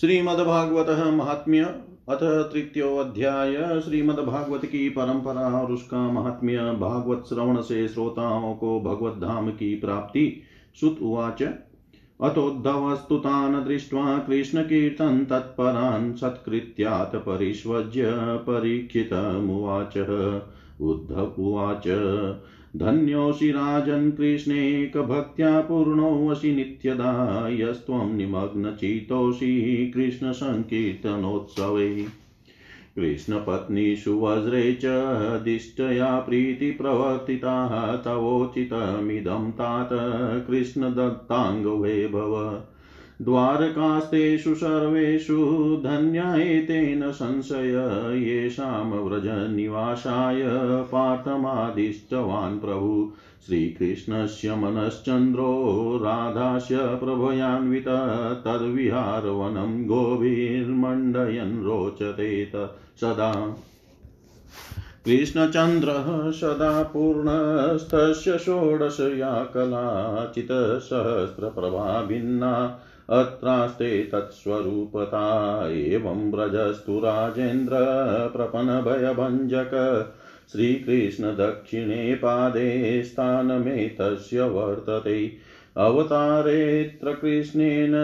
श्रीमद्भागवत महात्म्य अथ तृतीयोध्याय श्रीमद्भागवत की परंपरा और उसका महात्म्य भागवत श्रवण से श्रोताओं को भगवत धाम की प्राप्ति। सुत उवाच। अतोद्धवस्तुतान् दृष्ट्वा कृष्णकीर्तन तत्परान् सत्कृत्यात् परिष्वज्य परीक्षितमुवाच। उद्धव उवाच। धन्योऽसि राजन् कृष्णेकभक्त्या पूर्णोऽसि नित्यदा यस्त्वं निमग्नचितोऽसि कृष्णसङ्कीर्तनोत्सवे कृष्णपत्नीषु वज्रे च दिष्टया प्रीतिप्रवर्तिताः तवोचितमिदं तात कृष्णदत्ताङ्गवे भव द्वारकास्तेषु सर्वेषु धन्या संशय येषां व्रजनिवासाय पार्थमादिष्टवान् प्रभु। श्रीकृष्णस्य मनश्चन्द्रो राधास्य प्रभयान्वित, तद्विहारवनं गोभिर्मण्डयन् रोचते सदा। कृष्णचन्द्रः सदा पूर्णस्तस्य षोडशया कलाचितसहस्रप्रभा भिन्ना अत्रास्ते तत्स्वरूपता एवं व्रजस्तु राजेन्द्र प्रपन्नभयभञ्जक श्रीकृष्णदक्षिणे पादे स्थानमेतस्य वर्तते। अवतारेऽत्र कृष्णेन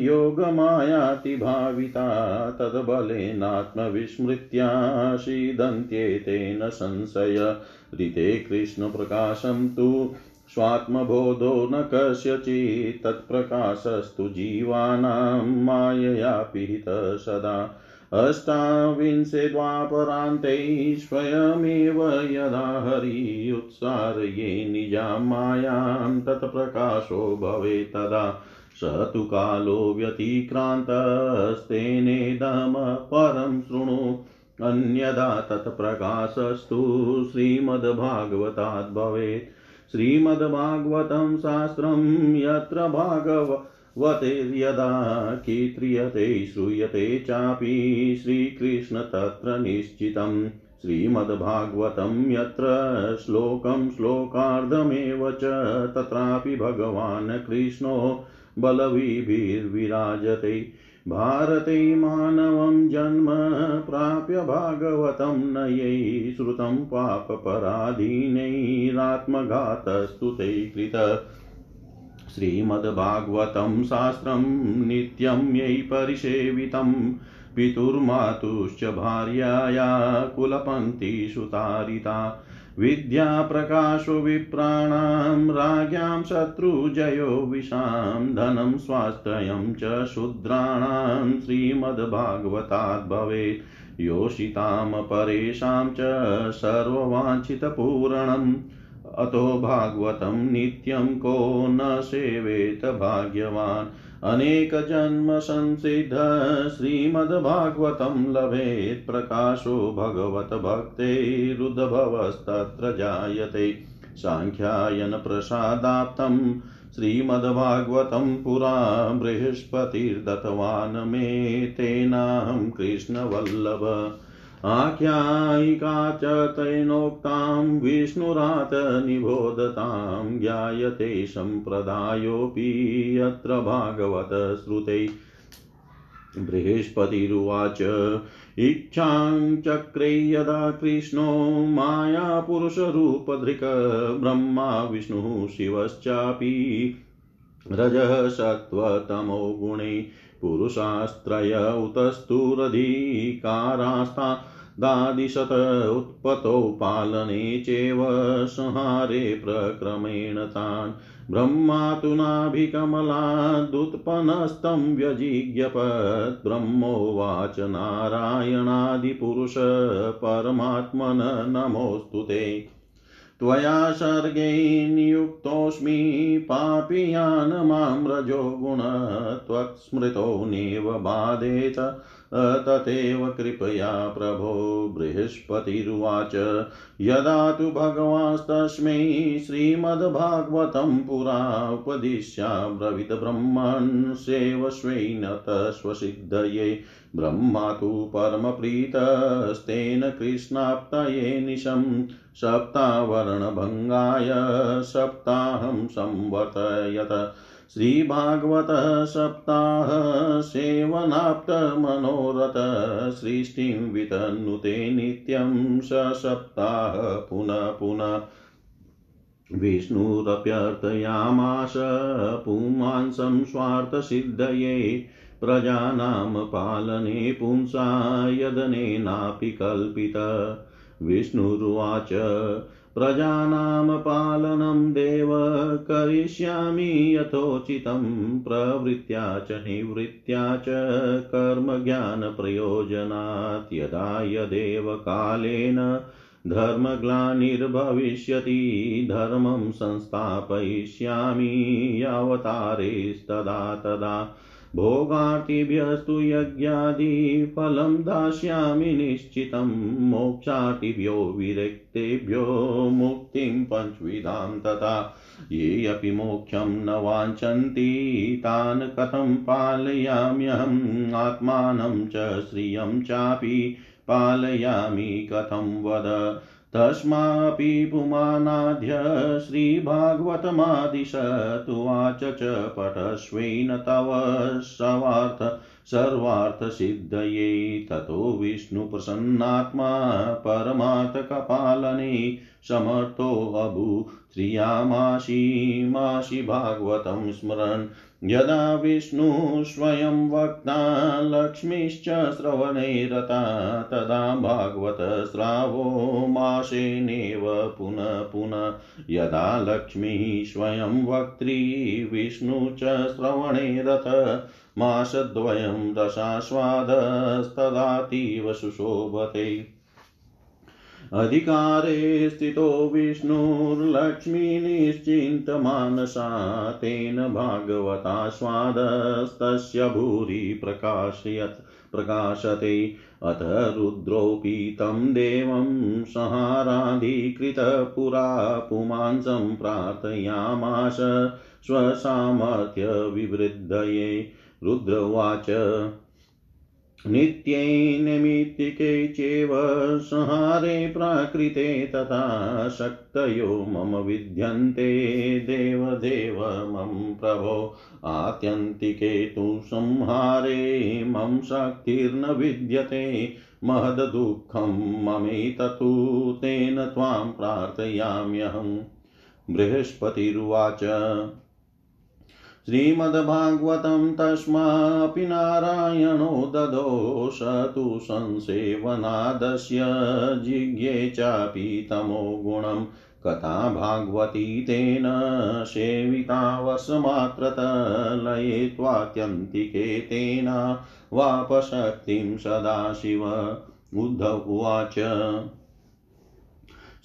योगमायातिभाविता, तद्बलेनात्मविस्मृत्या सीदन्त्येतेन संशय ऋते कृष्णप्रकाशं तु स्वात्मबोधो न कस्यचित् तत्प्रकाशस्तु जीवानां मायया पिहितः सदा। अष्टाविंशे द्वापरान्ते स्वयमेव यदा हरि उत्सारये निजां मायां, तत्प्रकाशो भवेत् तदा। स तु कालो व्यतिक्रान्तस्तेनेदम परं शृणु। अन्यदा तत्प्रकाशस्तु श्रीमद्भागवताद् श्रीमद्भागवतं शास्त्रं यत्र भागवतेर्यदा कीर्त्यते श्रूयते चापि श्रीकृष्ण तत्र निश्चितम्। श्रीमद्भागवतं यत्र श्लोकं श्लोकार्धमेव च, तत्रापि भगवान् कृष्णो बलविभिर्विराजते। भारते मानवं जन्म प्राप्य भागवतं नयै श्रुतं पापपराधीनैरात्मघातस्तु ते कृत। श्रीमद्भागवतं शास्त्रं नित्यं यै परिसेवितं पितुर्मातुश्च भार्याया कुलपङ्क्तिसुतारिता विद्याप्रकाशो विप्राणां, राज्ञां शत्रुजयो विशां, धनं स्वास्थ्यं च शूद्राणां, श्रीमद्भागवतात् भवेत्। योषितां परेषां च सर्ववाञ्छितपूरणम्। अतो भागवतं नित्यं को न सेवेत भाग्यवान्। अनेकजन्मसंसिद्ध श्रीमद्भागवतं लभेत् प्रकाशो भगवतभक्तैरुद्भवस्तत्र जायते। साङ्ख्यायनप्रसादाप्तं श्रीमद्भागवतं पुरा बृहस्पतिर्दत्तवान् मे तेनाहं कृष्णवल्लभ। आख्यायिका च तेनोक्तां विष्णुरात् निबोधतां ज्ञायते सम्प्रदायोऽपि यत्र भागवत श्रुते बृहस्पतिरुवाच, इच्छां चक्रे यदा कृष्णो मायापुरुषरूपधृक् ब्रह्मा विष्णुः शिवश्चापि रजः सत्त्वतमो गुणे। पुरुषास्त्रय उतस्तुरधिकारास्ता दादिशत उत्पतौ पालने चैव संहारे प्रक्रमेण तान्। ब्रह्मा तु नाभिकमलादुत्पन्नस्तं व्यजिज्ञपत् ब्रह्मोवाच नारायणादिपुरुष परमात्मन नमोऽस्तु ते। त्वया सर्गै नियुक्तोऽस्मि पापीयान् माँ रजो गुण त्वत्स्मृतो नैव बाधेत तथैव कृपया प्रभो बृहस्पतिरुवाच। यदा तु भगवास्तस्मै श्रीमद्भागवतं पुरा उपदिश्याब्रवीत् ब्रह्मन् सेवस्वैन तस्वसिद्धये। ब्रह्मा तु परमप्रीतस्तेन कृष्णाप्तये निशम् सप्तावर्णभङ्गाय सप्ताहं संवर्तयत। श्रीभागवत सप्ताह सेवनाप्तमनोरथ सृष्टिं वितन्नुते नित्यं स सप्ताह पुनः पुनः। विष्णुरप्यर्थयामास पुमांसं स्वार्थसिद्धये प्रजानां पालने पुंसा यदनेनापि कल्पित। विष्णुरुवाच प्रजानां पालनं देव, करिष्यामि यथोचितं प्रवृत्त्या च निवृत्त्या च कर्मज्ञानप्रयोजनात्। यदा यदेव कालेन धर्मग्लानिर्भविष्यति, धर्मं संस्थापयिष्यामि अवतारेस्तदा तदा भोगार्तिभ्यस्तु यज्ञादिफलं दास्यामि निश्चितं। मोक्षार्तिभ्यो, विरक्तेभ्यो, मुक्तिं पञ्चविधां तथा। ये अपि मोक्षं न वाञ्छन्ति, तान् कथं पालयाम्यहम्? आत्मानं च श्रियं चापि पालयामि, कथं वद? तस्मापि पुमानाद्य श्रीभागवतमादिशतुवाच च पटस्वेन तव सवार्थ सर्वार्थसिद्धये। ततो विष्णुप्रसन्नात्मा परमार्थकपालने समर्थोऽभू श्रियामाशी मासि भागवतं स्मरन्। यदा विष्णु स्वयं वक्ता लक्ष्मीश्च श्रवणे रता तदा भागवत श्रावो मासेनेव पुनः पुनः। यदा लक्ष्मीः स्वयं वक्त्री विष्णु च श्रवणे रत मासद्वयं रसास्वादस्तदातीव सुशोभते। अधिकारे स्थितो विष्णुर्लक्ष्मीनिश्चिन्तमानसा तेन भागवतास्वादस्तस्य भूरि प्रकाशयत्, प्रकाशते। अथ रुद्रोऽपि तं देवं संहाराधिकृतपुरा पुमांसं प्रार्थयामास, स्वसामर्थ्यविवृद्धये। रुद्रवाच। उवाच नैमित्तिके चैव संहारे प्राकृते तथा शक्तयो मम विद्यन्ते देवदेव मम प्रभो, आत्यन्तिके तु संहारे, मम शक्तिर्न विद्यते। महदुःखं ममेततु, तेन त्वां प्रार्थयाम्यहम् बृहस्पतिरुवाच। श्रीमद्भागवतं तस्मापि नारायणो ददो स तु संसेवनादस्य, जिज्ञे चापि तमो गुणम् कथा भागवती तेन सेविता वशमात्रत लये त्वात्यन्तिके तेन वापशक्तिं सदाशिव। उद्धव उवाच।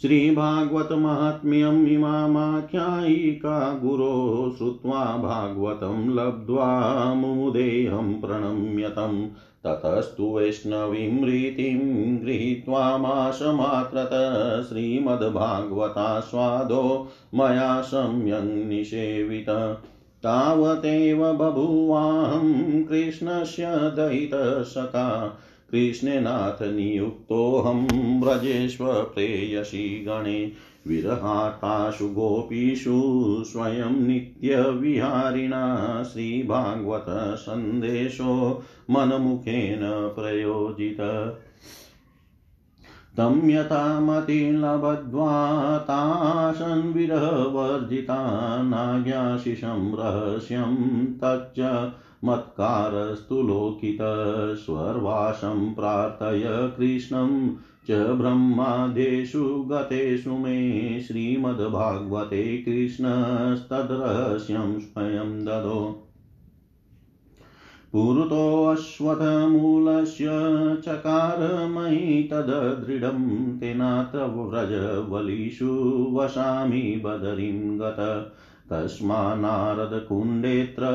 श्रीभागवतमाहात्म्यम् इमामाख्यायिका गुरो श्रुत्वा भागवतं लब्ध्वा मुदेहं प्रणम्यतम्। ततस्तु वैष्णवीं रीतिं गृहीत्वा श्रीमद्भागवतास्वादो मया सम्यङ् निषेवित। तावदेव बभूवाहं कृष्णस्य दयितसखा कृष्णनाथ नियुक्तोऽहं व्रजेष्व प्रेयसी गणे विरहाताशु गोपीषु स्वयं नित्यविहारिणा श्रीभागवत सन्देशो मनमुखेन प्रयोजित। तं यथा मतिर्लब्ध्वा तासन् विरहवर्जिता नाज्ञाशिषं रहस्यं तच्च मत्कारस्तु लोकितस्वर्वासं प्रार्थय कृष्णं च ब्रह्मादेषु गतेषु मे श्रीमद्भागवते कृष्णस्तद्रहस्यं स्वयं ददो। पुरुतोऽश्वत्थमूलस्य चकार मयि तददृढं तेनाथ व्रजवलिषु वसामि बदरीं गत। तस्मान्नारदकुण्डेऽत्र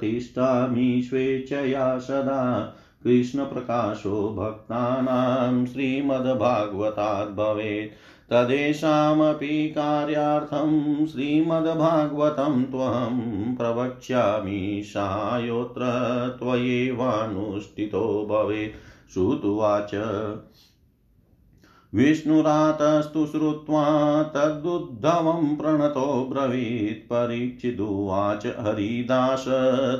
तिष्ठामि स्वेच्छया सदा कृष्णप्रकाशो भक्तानां श्रीमद्भागवतात् भवेत् तदेषामपि कार्यार्थं श्रीमद्भागवतं त्वं प्रवक्ष्यामि सायोऽत्र त्वयैवानुष्ठितो भवेत्। श्रुतुवाच विष्णुरातस्तु श्रुत्वा तदुद्धवं प्रणतो ब्रवीत् परीक्षिदुवाच हरिदास,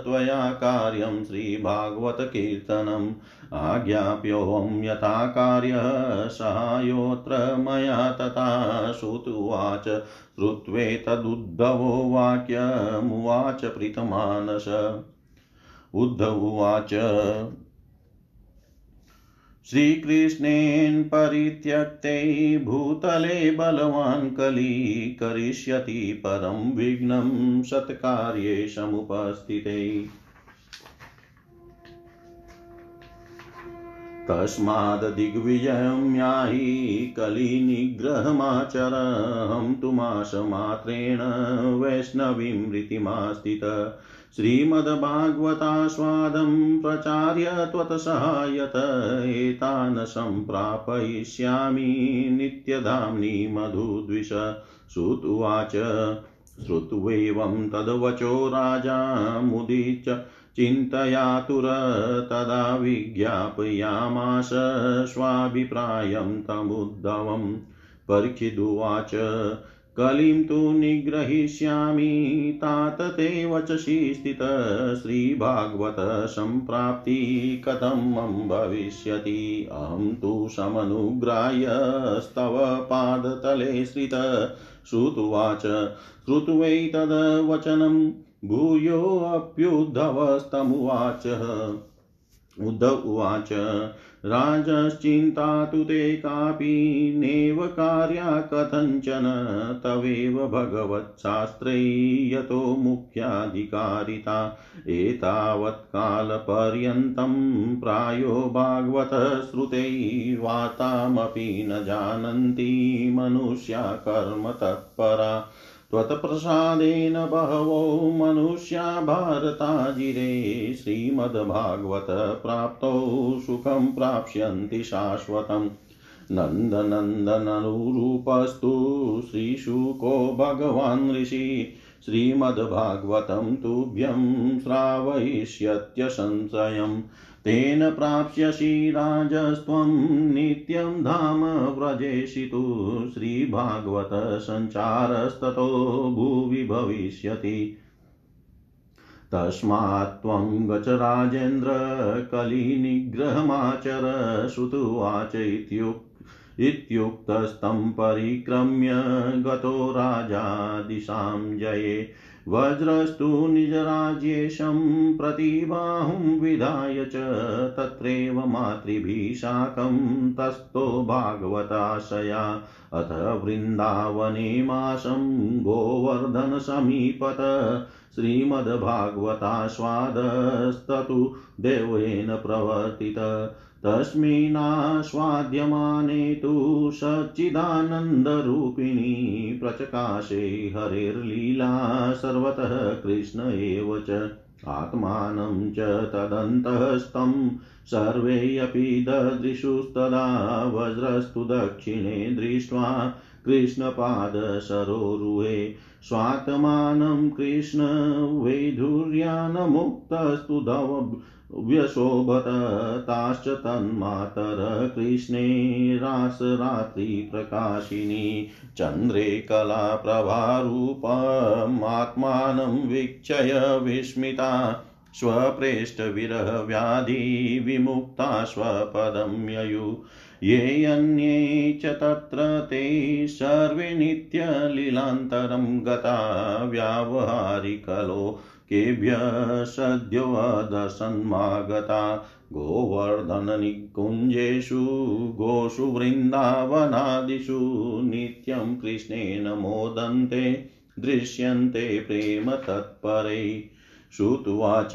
त्वया कार्यं श्रीभागवतकीर्तनम् आज्ञाप्योऽहं यथा कार्यः सहायोऽत्र मया तथा श्रुत्वाच। श्रुत्वेतदुद्धवो वाक्यमुवाच प्रीतमानस। उद्धव उवाच श्रीकृष्णेन परित्यक्ते भूतले बलवान् कली करिष्यति परं विघ्नं सत्कार्ये समुपस्थिते तस्माद्दिग्विजयं याहि कलिनिग्रहमाचरहं तु मासमात्रेण वैष्णवीं रीतिमास्थित। श्रीमद्भागवतास्वादं प्रचार्य त्वत्सहायत एतान् सम्प्रापयिष्यामि नित्यधाम्नि मधुद्विष। श्रुत्वाच श्रुत्वेवं तद्वचो राजा मुदिच चिन्तयातुर तदा विज्ञापयामास स्वाभिप्रायं तमुद्धवं। परीक्षिदुवाच कलिं तु निग्रहीष्यामि, तात ते वचसि स्थित श्रीभागवत सम्प्राप्ति कथं भविष्यति? अहं तु समनुग्राह्यस्तव पादतले स्थित श्रुत्वाच। श्रुत्वैतद्वचनं भूयोऽप्युद्धवस्तमुवाच उद्धव उवाच राजश्चिन्ता तु ते कापि नेव कार्या कथञ्चन, तवेव भगवत्शास्त्रै यतो मुख्याधिकारिता। एतावत्कालपर्यन्तं प्रायो भागवतश्रुतै वार्तामपि न जानन्ति मनुष्या कर्म तत्परा। त्वत्प्रसादेन बहवो मनुष्या भारताजिरे। श्रीमद्भागवत प्राप्तौ सुखं प्राप्स्यन्ति शाश्वतम्। नन्दनन्दननुरूपस्तु श्रीशुको भगवान् ऋषि। श्रीमद्भागवतं तुभ्यं श्रावयिष्यत्यसंशयम्। तेन प्राप्स्यसि राजस्त्वं नित्यं धाम व्रजेषितु श्रीभागवतसञ्चारस्ततो भुवि भविष्यति। तस्मात् त्वं गच राजेन्द्र कलिनिग्रहमाचर श्रुतुवाच इत्युक् इत्युक्तस्तं परिक्रम्य गतो राजा दिशां जये। वज्रस्तु निजराज्येशं प्रतिबाहुं विधाय च तत्रैव मातृभिः साकं भागवताशया। अथ वृन्दावने मासं गोवर्धनसमीपत श्रीमद्भागवतास्वादस्ततु देवेन प्रवर्तित। तस्मिन्नास्वाद्यमाने तु सच्चिदानन्दरूपिणी प्रचकाशे हरेर्लीला सर्वतः कृष्ण एव च। आत्मानं च तदन्तस्तं सर्वेऽपि ददृशुस्तदा वज्रस्तु दक्षिणे दृष्ट्वा कृष्णपादसरोरुहे। स्वात्मानं कृष्ण वैधुर्यानमुक्तस्तु धव व्यशोभत ताश्च तन्मातर कृष्णे रासरात्रिप्रकाशिनी चन्द्रे कलाप्रभारूपमात्मानं वीक्षय विस्मिता स्वप्रेष्ठविरहव्याधिविमुक्ता स्वपदं ययु ये अन्ये च तत्र ते सर्वे नित्यलीलान्तरं गता व्यावहारिकलो केभ्यः सद्योदसन्मागता गोवर्धननिकुञ्जेषु गोषु वृन्दावनादिषु नित्यं कृष्णेन मोदन्ते दृश्यन्ते प्रेम तत्परै श्रुत्वाच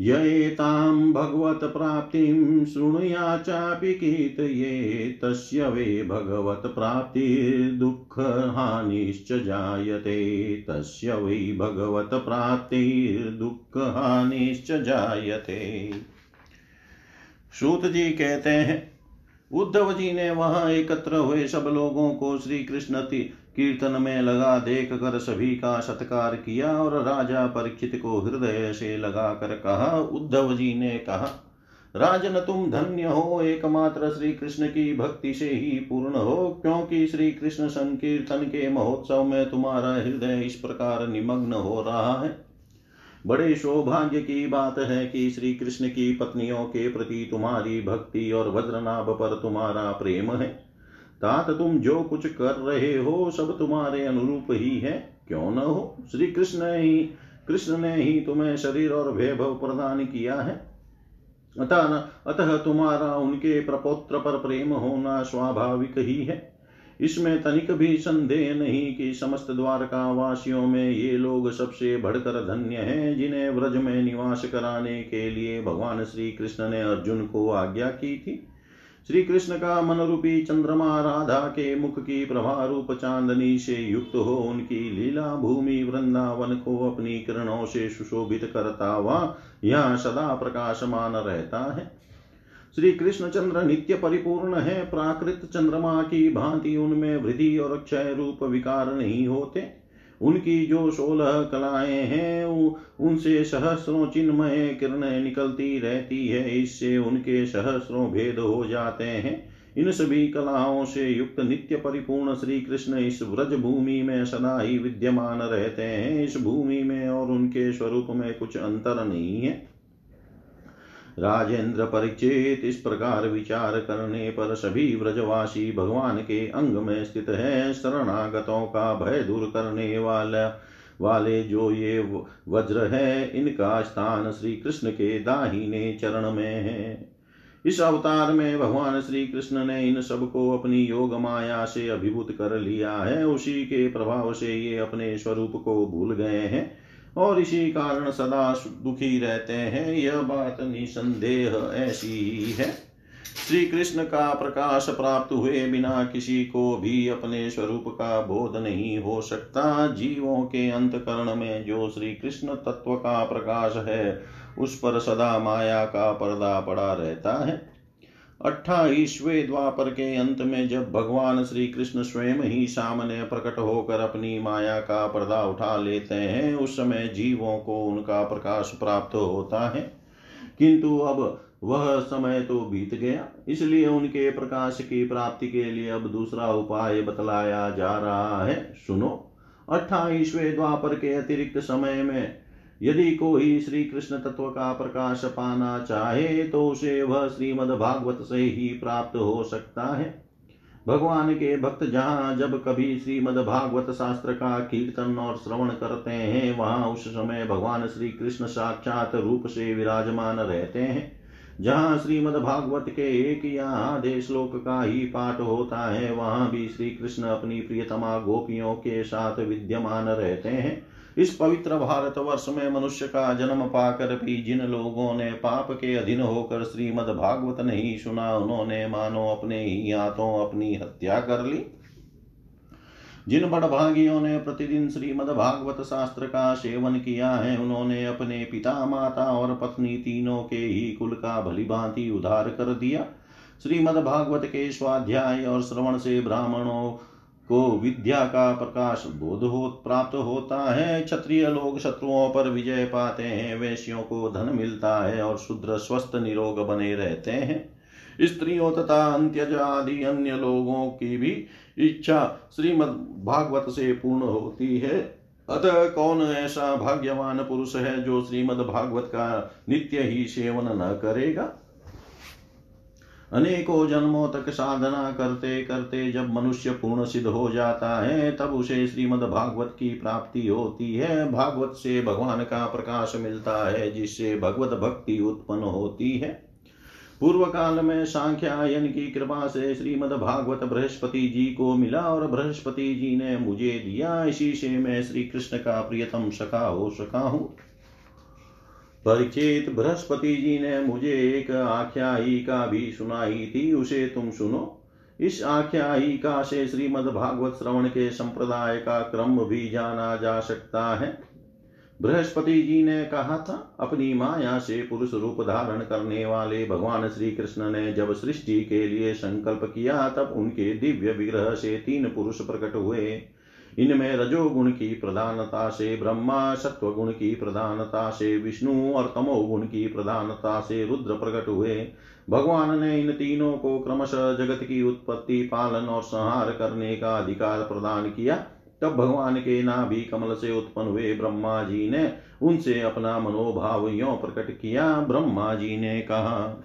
य एतां भगवत्प्राप्तिं शृणुया चापि कीर्तये तस्य वे भगवत्प्राप्तिर्दुःखहानिश्च जायते, तस्य वै भगवत्प्राप्तिर्दुःखहानिश्च जायते। सूत जी कहते हैं, उद्धव जी ने वहाँ एकत्र हुए सब लोगों को श्री कृष्ण कीर्तन में लगा, देख कर सभी का सत्कार किया और राजा परीक्षित को हृदय से लगा कर कहा, उद्धव जी ने कहा, राजन तुम धन्य हो, एकमात्र श्री कृष्ण की भक्ति से ही पूर्ण हो, क्योंकि श्री कृष्ण संकीर्तन के महोत्सव में तुम्हारा हृदय इस प्रकार निमग्न हो रहा है। बड़े सौभाग्य की बात है कि श्री कृष्ण की पत्नियों के प्रति तुम्हारी भक्ति और वज्रनाभ पर तुम्हारा प्रेम है। तात तुम जो कुछ कर रहे हो, सब तुम्हारे अनुरूप ही है। क्यों न हो? श्री कृष्ण ही, कृष्ण ने ही तुम्हें शरीर और वैभव प्रदान किया है। अतः अतः तुम्हारा उनके प्रपोत्र पर प्रेम होना स्वाभाविक ही है। इसमें तनिक भी संदेह नहीं कि समस्त द्वारका वासियों में ये लोग सबसे बढ़कर धन्य हैं, जिन्हें व्रज में निवास कराने के लिए भगवान श्री कृष्ण ने अर्जुन को आज्ञा की थी। श्री कृष्ण का मन रूपी चंद्रमा राधा के मुख की प्रभा रूप चांदनी से युक्त हो उनकी लीला भूमि वृंदावन को अपनी किरणों से सुशोभित करता हुआ यहाँ सदा प्रकाशमान रहता है। श्री कृष्ण चंद्र नित्य परिपूर्ण है, प्राकृत चंद्रमा की भांति उनमें वृद्धि और क्षय रूप विकार नहीं होते। उनकी जो सोलह कलाएँ हैं उनसे सहस्रों चिन्मय किरणें निकलती रहती है। इससे उनके सहस्रों भेद हो जाते हैं। इन सभी कलाओं से युक्त नित्य परिपूर्ण श्री कृष्ण इस व्रज भूमि में सदा ही विद्यमान रहते हैं। इस भूमि में और उनके स्वरूप में कुछ अंतर नहीं है। राजेंद्र परिचित, इस प्रकार विचार करने पर सभी व्रजवासी भगवान के अंग में स्थित है। शरणागतों का भय दूर करने वाला, वाले जो ये वज्र है, इनका स्थान श्री कृष्ण के दाहिने चरण में है। इस अवतार में भगवान श्री कृष्ण ने इन सबको अपनी योग माया से अभिभूत कर लिया है। उसी के प्रभाव से ये अपने स्वरूप को भूल गए हैं। और इसी कारण सदा दुखी रहते हैं। यह बात निसंदेह ऐसी ही है। श्री कृष्ण का प्रकाश प्राप्त हुए बिना किसी को भी अपने स्वरूप का बोध नहीं हो सकता। जीवों के अंतकरण में जो श्री कृष्ण तत्व का प्रकाश है, उस पर सदा माया का पर्दा पड़ा रहता है। अट्ठाईसवें द्वापर के अंत में जब भगवान श्री कृष्ण स्वयं ही सामने प्रकट होकर अपनी माया का पर्दा उठा लेते हैं, उस समय जीवों को उनका प्रकाश प्राप्त होता है। किंतु अब वह समय तो बीत गया, इसलिए उनके प्रकाश की प्राप्ति के लिए अब दूसरा उपाय बतलाया जा रहा है। सुनो, अट्ठाईसवें द्वापर के अतिरिक्त समय में यदि कोई श्री कृष्ण तत्व का प्रकाश पाना चाहे तो उसे वह श्रीमद भागवत से ही प्राप्त हो सकता है। भगवान के भक्त जहाँ जब कभी श्रीमद भागवत शास्त्र का कीर्तन और श्रवण करते हैं, वहाँ उस समय भगवान श्री कृष्ण साक्षात रूप से विराजमान रहते हैं। जहाँ श्रीमद भागवत के एक या आधे श्लोक का ही पाठ होता है, वहाँ भी श्री कृष्ण अपनी प्रियतमा गोपियों के साथ विद्यमान रहते हैं। इस पवित्र भारत वर्ष में मनुष्य का जन्म पाकर भी जिन लोगों ने पाप के अधीन होकर श्रीमद भागवत नहीं सुना, उन्होंने मानो अपने ही हाथों अपनी हत्या कर ली। जिन बड़भागियों ने प्रतिदिन श्रीमद भागवत शास्त्र का सेवन किया है, उन्होंने अपने पिता माता और पत्नी तीनों के ही कुल का भली भांति उधार कर दिया। श्रीमद भागवत के स्वाध्याय और श्रवण से ब्राह्मणों को विद्या का प्रकाश बोध हो, प्राप्त होता है। क्षत्रिय लोग शत्रुओं पर विजय पाते हैं, वैश्यों को धन मिलता है और शुद्र, स्वस्थ, निरोग बने रहते हैं। स्त्रियों तथा अंत्यज आदि अन्य लोगों की भी इच्छा श्रीमद भागवत से पूर्ण होती है। अतः कौन ऐसा भाग्यवान पुरुष है जो श्रीमद भागवत का नित्य ही सेवन न करेगा? अनेकों जन्मों तक साधना करते करते जब मनुष्य पूर्ण सिद्ध हो जाता है, तब उसे श्रीमद भागवत की प्राप्ति होती है। भागवत से भगवान का प्रकाश मिलता है, जिससे भगवत भक्ति उत्पन्न होती है। पूर्व काल में सांख्यायन की कृपा से श्रीमद भागवत बृहस्पति जी को मिला और बृहस्पति जी ने मुझे दिया। इसी से मैं श्री कृष्ण का प्रियतम सखा हो सका हूँ। परिचित बृहस्पति जी ने मुझे एक आख्यायिका भी सुनाई थी, उसे तुम सुनो। इस आख्यायिका से श्रीमद भागवत श्रवण के संप्रदाय का क्रम भी जाना जा सकता है। बृहस्पति जी ने कहा था, अपनी माया से पुरुष रूप धारण करने वाले भगवान श्री कृष्ण ने जब सृष्टि के लिए संकल्प किया, तब उनके दिव्य विग्रह से तीन पुरुष प्रकट हुए। इनमें रजोगुण की प्रधानता से, ब्रह्मा सत्व गुण की प्रधानता से, विष्णु और तमोगुण की प्रधानता से रुद्र प्रकट हुए। भगवान ने इन तीनों को क्रमशः जगत की उत्पत्ति, पालन और संहार करने का अधिकार प्रदान किया। तब भगवान के नाभि कमल से उत्पन्न हुए ब्रह्मा जी ने उनसे अपना मनोभाव यो प्रकट किया। ब्रह्मा जी ने कहा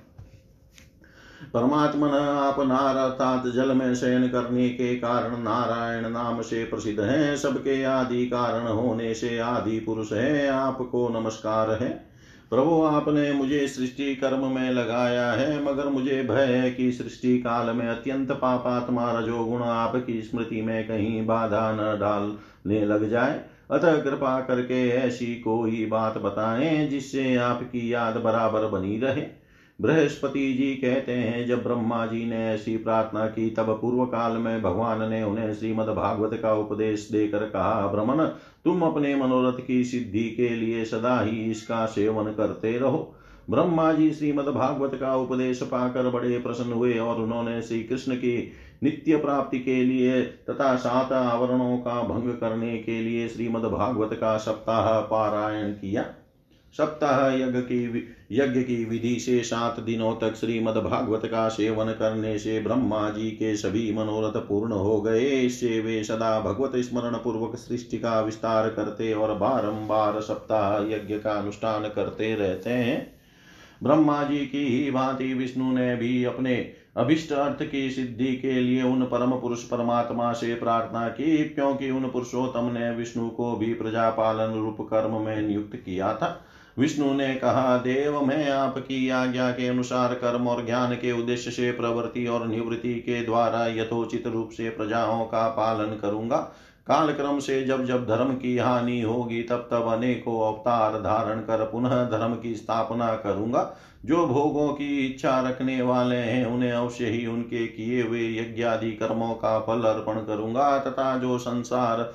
परमात्मन आप नार अर्थात जल में शयन करने के कारण नारायण नाम से प्रसिद्ध है। सबके आदि कारण होने से आदि पुरुष है। आपको नमस्कार है। प्रभु, आपने मुझे सृष्टि कर्म में लगाया है, मगर मुझे भय है कि सृष्टि काल में अत्यंत पापात्मा रजोगुण आपकी स्मृति में कहीं बाधा न डालने लग जाए। अतः कृपा करके ऐसी कोई बात बताएँ जिससे आपकी याद बराबर बनी रहे। बृहस्पति जी कहते हैं, जब ब्रह्मा जी ने ऐसी प्रार्थना की, तब पूर्व काल में भगवान ने उन्हें श्रीमद भागवत का उपदेश देकर कहा भ्रमण तुम अपने मनोरथ की सिद्धि के लिए सदा ही इसका सेवन करते रहो। ब्रह्मा जी श्रीमद भागवत का उपदेश पाकर बड़े प्रसन्न हुए और उन्होंने श्री कृष्ण की नित्य प्राप्ति के लिए तथा सात आवरणों का भंग करने के लिए श्रीमद भागवत का सप्ताह पारायण किया। सप्ताह यज्ञ की यज्ञ की विधि से सात दिनों तक श्रीमद भागवत का सेवन करने से ब्रह्मा जी के सभी मनोरथ पूर्ण हो गए। इससे वे सदा भगवत स्मरण पूर्वक सृष्टि का विस्तार करते और बारंबार सप्ताह यज्ञ का अनुष्ठान करते रहते हैं। ब्रह्मा जी की ही भांति विष्णु ने भी अपने अभिष्ट अर्थ की सिद्धि के लिए उन परम पुरुष परमात्मा से प्रार्थना की, क्योंकि उन पुरुषोत्तम ने विष्णु को भी प्रजापालन रूप कर्म में नियुक्त किया था। विष्णु ने कहा, देव, मैं आपकी आज्ञा के अनुसार कर्म और ज्ञान के उद्देश्य से प्रवृत्ति और निवृत्ति के द्वारा यथोचित रूप से प्रजाओं का पालन करूँगा। काल क्रम से जब जब धर्म की हानि होगी, तब तब अनेकों अवतार धारण कर पुनः धर्म की स्थापना करूँगा। जो भोगों की इच्छा रखने वाले हैं, उन्हें अवश्य ही उनके किए हुए यज्ञादि कर्मों का फल अर्पण करूँगा, तथा जो संसार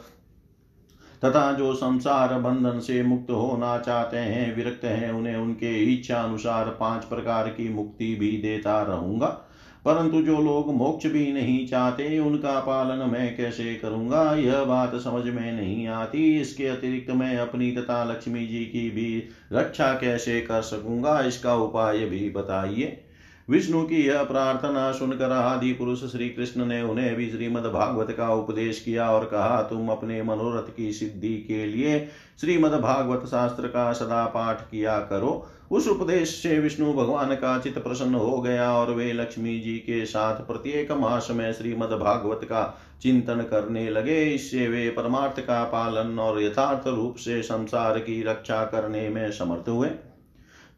तथा जो संसार बंधन से मुक्त होना चाहते हैं, विरक्त हैं, उन्हें उनके इच्छा अनुसार पाँच प्रकार की मुक्ति भी देता रहूँगा। परंतु जो लोग मोक्ष भी नहीं चाहते, उनका पालन मैं कैसे करूँगा? यह बात समझ में नहीं आती। इसके अतिरिक्त मैं अपनी तथा लक्ष्मी जी की भी रक्षा कैसे कर सकूँगा? इसका उपाय भी बताइए। विष्णु की यह प्रार्थना सुनकर आदि पुरुष श्री कृष्ण ने उन्हें भी श्रीमद भागवत का उपदेश किया और कहा, तुम अपने मनोरथ की सिद्धि के लिए श्रीमद भागवत शास्त्र का सदा पाठ किया करो। उस उपदेश से विष्णु भगवान का चित प्रसन्न हो गया और वे लक्ष्मी जी के साथ प्रत्येक मास में श्रीमद भागवत का चिंतन करने लगे। इससे वे परमार्थ का पालन और यथार्थ रूप से संसार की रक्षा करने में समर्थ हुए।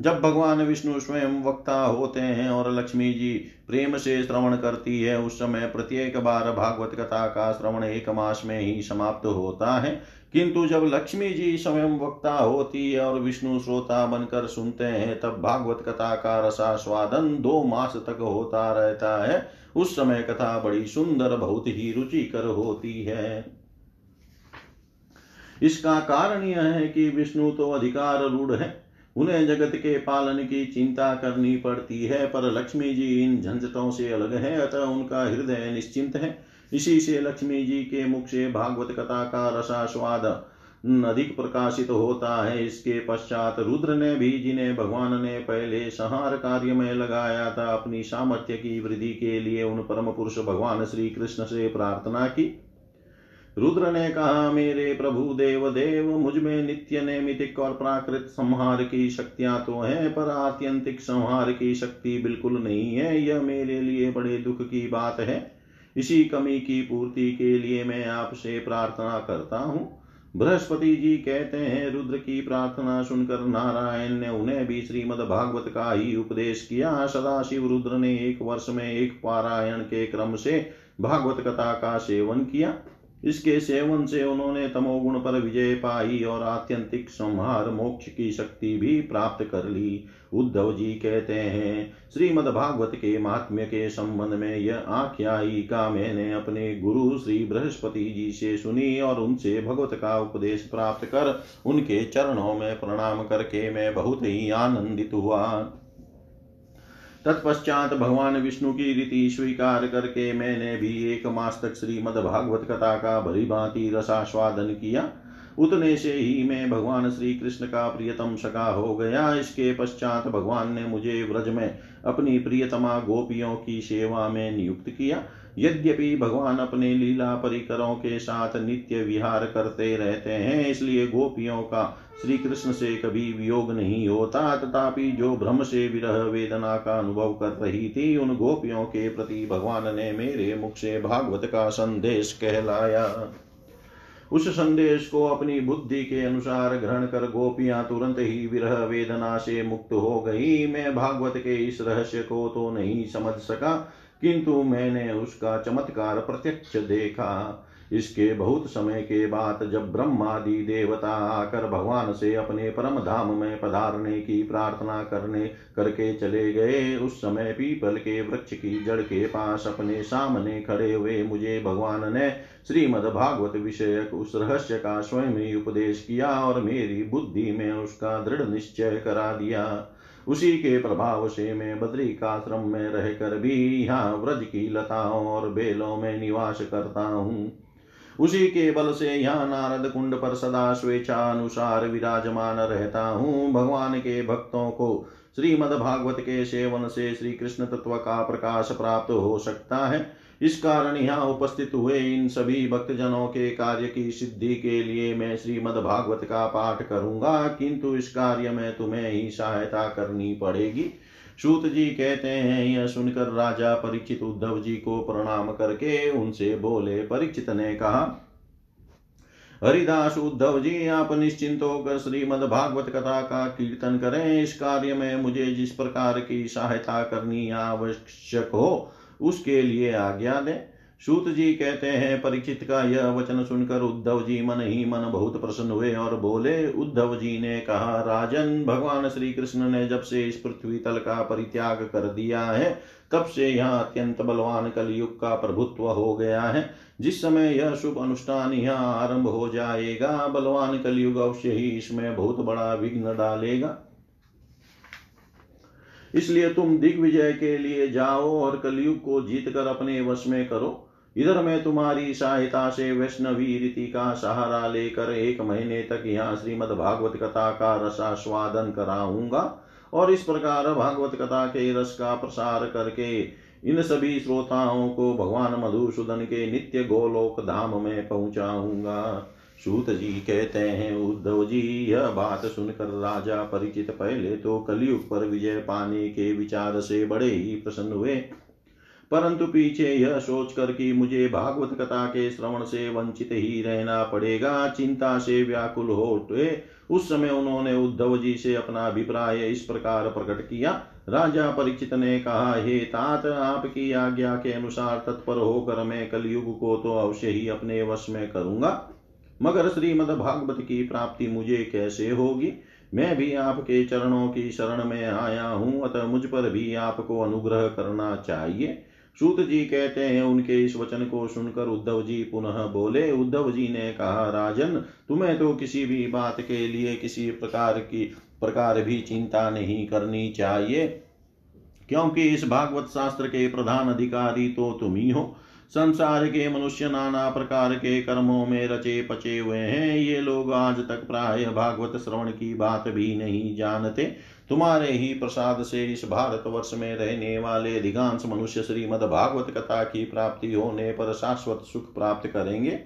जब भगवान विष्णु स्वयं वक्ता होते हैं और लक्ष्मी जी प्रेम से श्रवण करती है, उस समय प्रत्येक बार भागवत कथा का श्रवण एक मास में ही समाप्त होता है। किंतु जब लक्ष्मी जी स्वयं वक्ता होती है और विष्णु श्रोता बनकर सुनते हैं, तब भागवत कथा का रसास्वादन दो मास तक होता रहता है। उस समय कथा बड़ी सुंदर, बहुत ही रुचिकर होती है। इसका कारण यह है कि विष्णु तो अधिकार रूढ़ है। उन्हें जगत के पालन की चिंता करनी पड़ती है, पर लक्ष्मी जी इन झंझटों से अलग है, अतः उनका हृदय निश्चिंत है। इसी से लक्ष्मी जी के मुख से भागवत कथा का रसास्वाद अधिक प्रकाशित होता है। इसके पश्चात रुद्र ने भी, जिन्हें भगवान ने पहले संहार कार्य में लगाया था, अपनी सामर्थ्य की वृद्धि के लिए उन परम पुरुष भगवान श्री कृष्ण से प्रार्थना की। रुद्र ने कहा, मेरे प्रभु देव देव मुझमें नित्य नैमितिक और प्राकृत संहार की शक्तियाँ तो हैं, पर आत्यंतिक संहार की शक्ति बिल्कुल नहीं है। यह मेरे लिए बड़े दुख की बात है। इसी कमी की पूर्ति के लिए मैं आपसे प्रार्थना करता हूँ। बृहस्पति जी कहते हैं, रुद्र की प्रार्थना सुनकर नारायण ने उन्हें भी श्रीमद भागवत का ही उपदेश किया। सदा शिव रुद्र ने एक वर्ष में एक पारायण के क्रम से भागवत कथा का सेवन किया। इसके सेवन से उन्होंने तमोगुण पर विजय पाई और आत्यंतिक संहार मोक्ष की शक्ति भी प्राप्त कर ली। उद्धव जी कहते हैं, श्रीमद भागवत के महात्म्य के संबंध में यह आख्यायिका मैंने अपने गुरु श्री बृहस्पति जी से सुनी और उनसे भगवत का उपदेश प्राप्त कर उनके चरणों में प्रणाम करके मैं बहुत ही आनंदित हुआ। तत्पश्चात भगवान विष्णु की रीति स्वीकार करके मैंने भी एक मास तक श्रीमद भागवत कथा का भली भांति रसास्वादन किया। उतने से ही मैं भगवान श्री कृष्ण का प्रियतम सका हो गया। इसके पश्चात भगवान ने मुझे व्रज में अपनी प्रियतमा गोपियों की सेवा में नियुक्त किया। यद्यपि भगवान अपने लीला परिकरों के साथ नित्य विहार करते रहते हैं, इसलिए गोपियों का श्री कृष्ण से कभी वियोग नहीं होता। तथापि जो भ्रम से विरह वेदना का अनुभव कर रही थी, उन गोपियों के प्रति भगवान ने मेरे मुख से भागवत का संदेश कहलाया। उस संदेश को अपनी बुद्धि के अनुसार ग्रहण कर गोपियाँ तुरंत ही विरह वेदना से मुक्त हो गई। मैं भागवत के इस रहस्य को तो नहीं समझ सका किंतु मैंने उसका चमत्कार प्रत्यक्ष देखा। इसके बहुत समय के बाद जब ब्रह्मादि देवता आकर भगवान से अपने परम धाम में पधारने की प्रार्थना करने, करके चले गए, उस समय पीपल के वृक्ष की जड़ के पास अपने सामने खड़े हुए मुझे भगवान ने श्रीमद भागवत विषयक उस रहस्य का स्वयं ही उपदेश किया और मेरी बुद्धि में उसका दृढ़ निश्चय करा दिया। उसी के प्रभाव से मैं बद्री काश्रम में रहकर भी यहाँ व्रज की लताओं और बेलों में निवास करता हूँ। उसी के बल से यहाँ नारद कुंड पर सदा स्वेच्छा अनुसार विराजमान रहता हूँ। भगवान के भक्तों को श्रीमद भागवत के सेवन से श्री कृष्ण तत्व का प्रकाश प्राप्त हो सकता है। इस कारण यहाँ उपस्थित हुए इन सभी भक्तजनों के कार्य की सिद्धि के लिए मैं श्रीमद भागवत का पाठ करूँगा, किंतु इस कार्य में तुम्हें ही सहायता करनी पड़ेगी। सूत जी कहते हैं, यह सुनकर राजा परीक्षित उद्धव जी को प्रणाम करके उनसे बोले परीक्षित ने कहा, हरिदास उद्धव जी, आप निश्चिंत होकर श्रीमद भागवत कथा का कीर्तन करें। इस कार्य में मुझे जिस प्रकार की सहायता करनी आवश्यक हो उसके लिए आज्ञा दें। सूत जी कहते हैं परीक्षित का यह वचन सुनकर उद्धव जी मन ही मन बहुत प्रसन्न हुए और बोले, उद्धव जी ने कहा, राजन, भगवान श्री कृष्ण ने जब से इस पृथ्वी तल का परित्याग कर दिया है, तब से यहाँ अत्यंत बलवान कलयुग का प्रभुत्व हो गया है। जिस समय यह शुभ अनुष्ठान यहाँ आरंभ हो जाएगा, बलवान कलयुग अवश्य ही इसमें बहुत बड़ा विघ्न डालेगा। इसलिए तुम दिग्विजय के लिए जाओ और कलयुग को जीत कर अपने वश में करो। इधर मैं तुम्हारी सहायता से वैष्णवी रीति का सहारा लेकर एक महीने तक यहाँ श्रीमद भागवत कथा का रसास्वादन कराऊँगा और इस प्रकार भागवत कथा के रस का प्रसार करके इन सभी श्रोताओं को भगवान मधुसूदन के नित्य गोलोक धाम में पहुंचाऊँगा। सूत जी कहते हैं, उद्धव जी, यह बात सुनकर राजा परिचित पहले तो कलयुग पर विजय पाने के विचार से बड़े ही प्रसन्न हुए। परंतु पीछे यह सोच कर कि मुझे भागवत कथा के श्रवण से वंचित ही रहना पड़ेगा, चिंता से व्याकुल हो उठे उस समय उन्होंने उद्धव जी से अपना अभिप्राय इस प्रकार प्रकट किया। राजा परीक्षित ने कहा, हे तात, आपकी आज्ञा के अनुसार तत्पर होकर मैं कलयुग को तो अवश्य ही अपने वश में करूँगा। मगर श्रीमद भागवत की प्राप्ति मुझे कैसे होगी? मैं भी आपके चरणों की शरण में आया हूँ, अतः मुझ पर भी आपको अनुग्रह करना चाहिए। सूत जी कहते हैं, उनके इस वचन को सुनकर उद्धव जी पुनः बोले, उद्धव जी ने कहा, राजन, तुम्हें तो किसी भी बात के लिए किसी प्रकार की, प्रकार भी चिंता नहीं करनी चाहिए। क्योंकि इस भागवत शास्त्र के प्रधान अधिकारी तो तुम ही हो। संसार के मनुष्य नाना प्रकार के कर्मों में रचे पचे हुए हैं। ये लोग आज तक प्राय भागवत श्रवण की बात भी नहीं जानते। तुम्हारे ही प्रसाद से इस भारत वर्ष में रहने वाले अधिकांश मनुष्य श्रीमद भागवत कथा की प्राप्ति होने पर शाश्वत सुख प्राप्त करेंगे।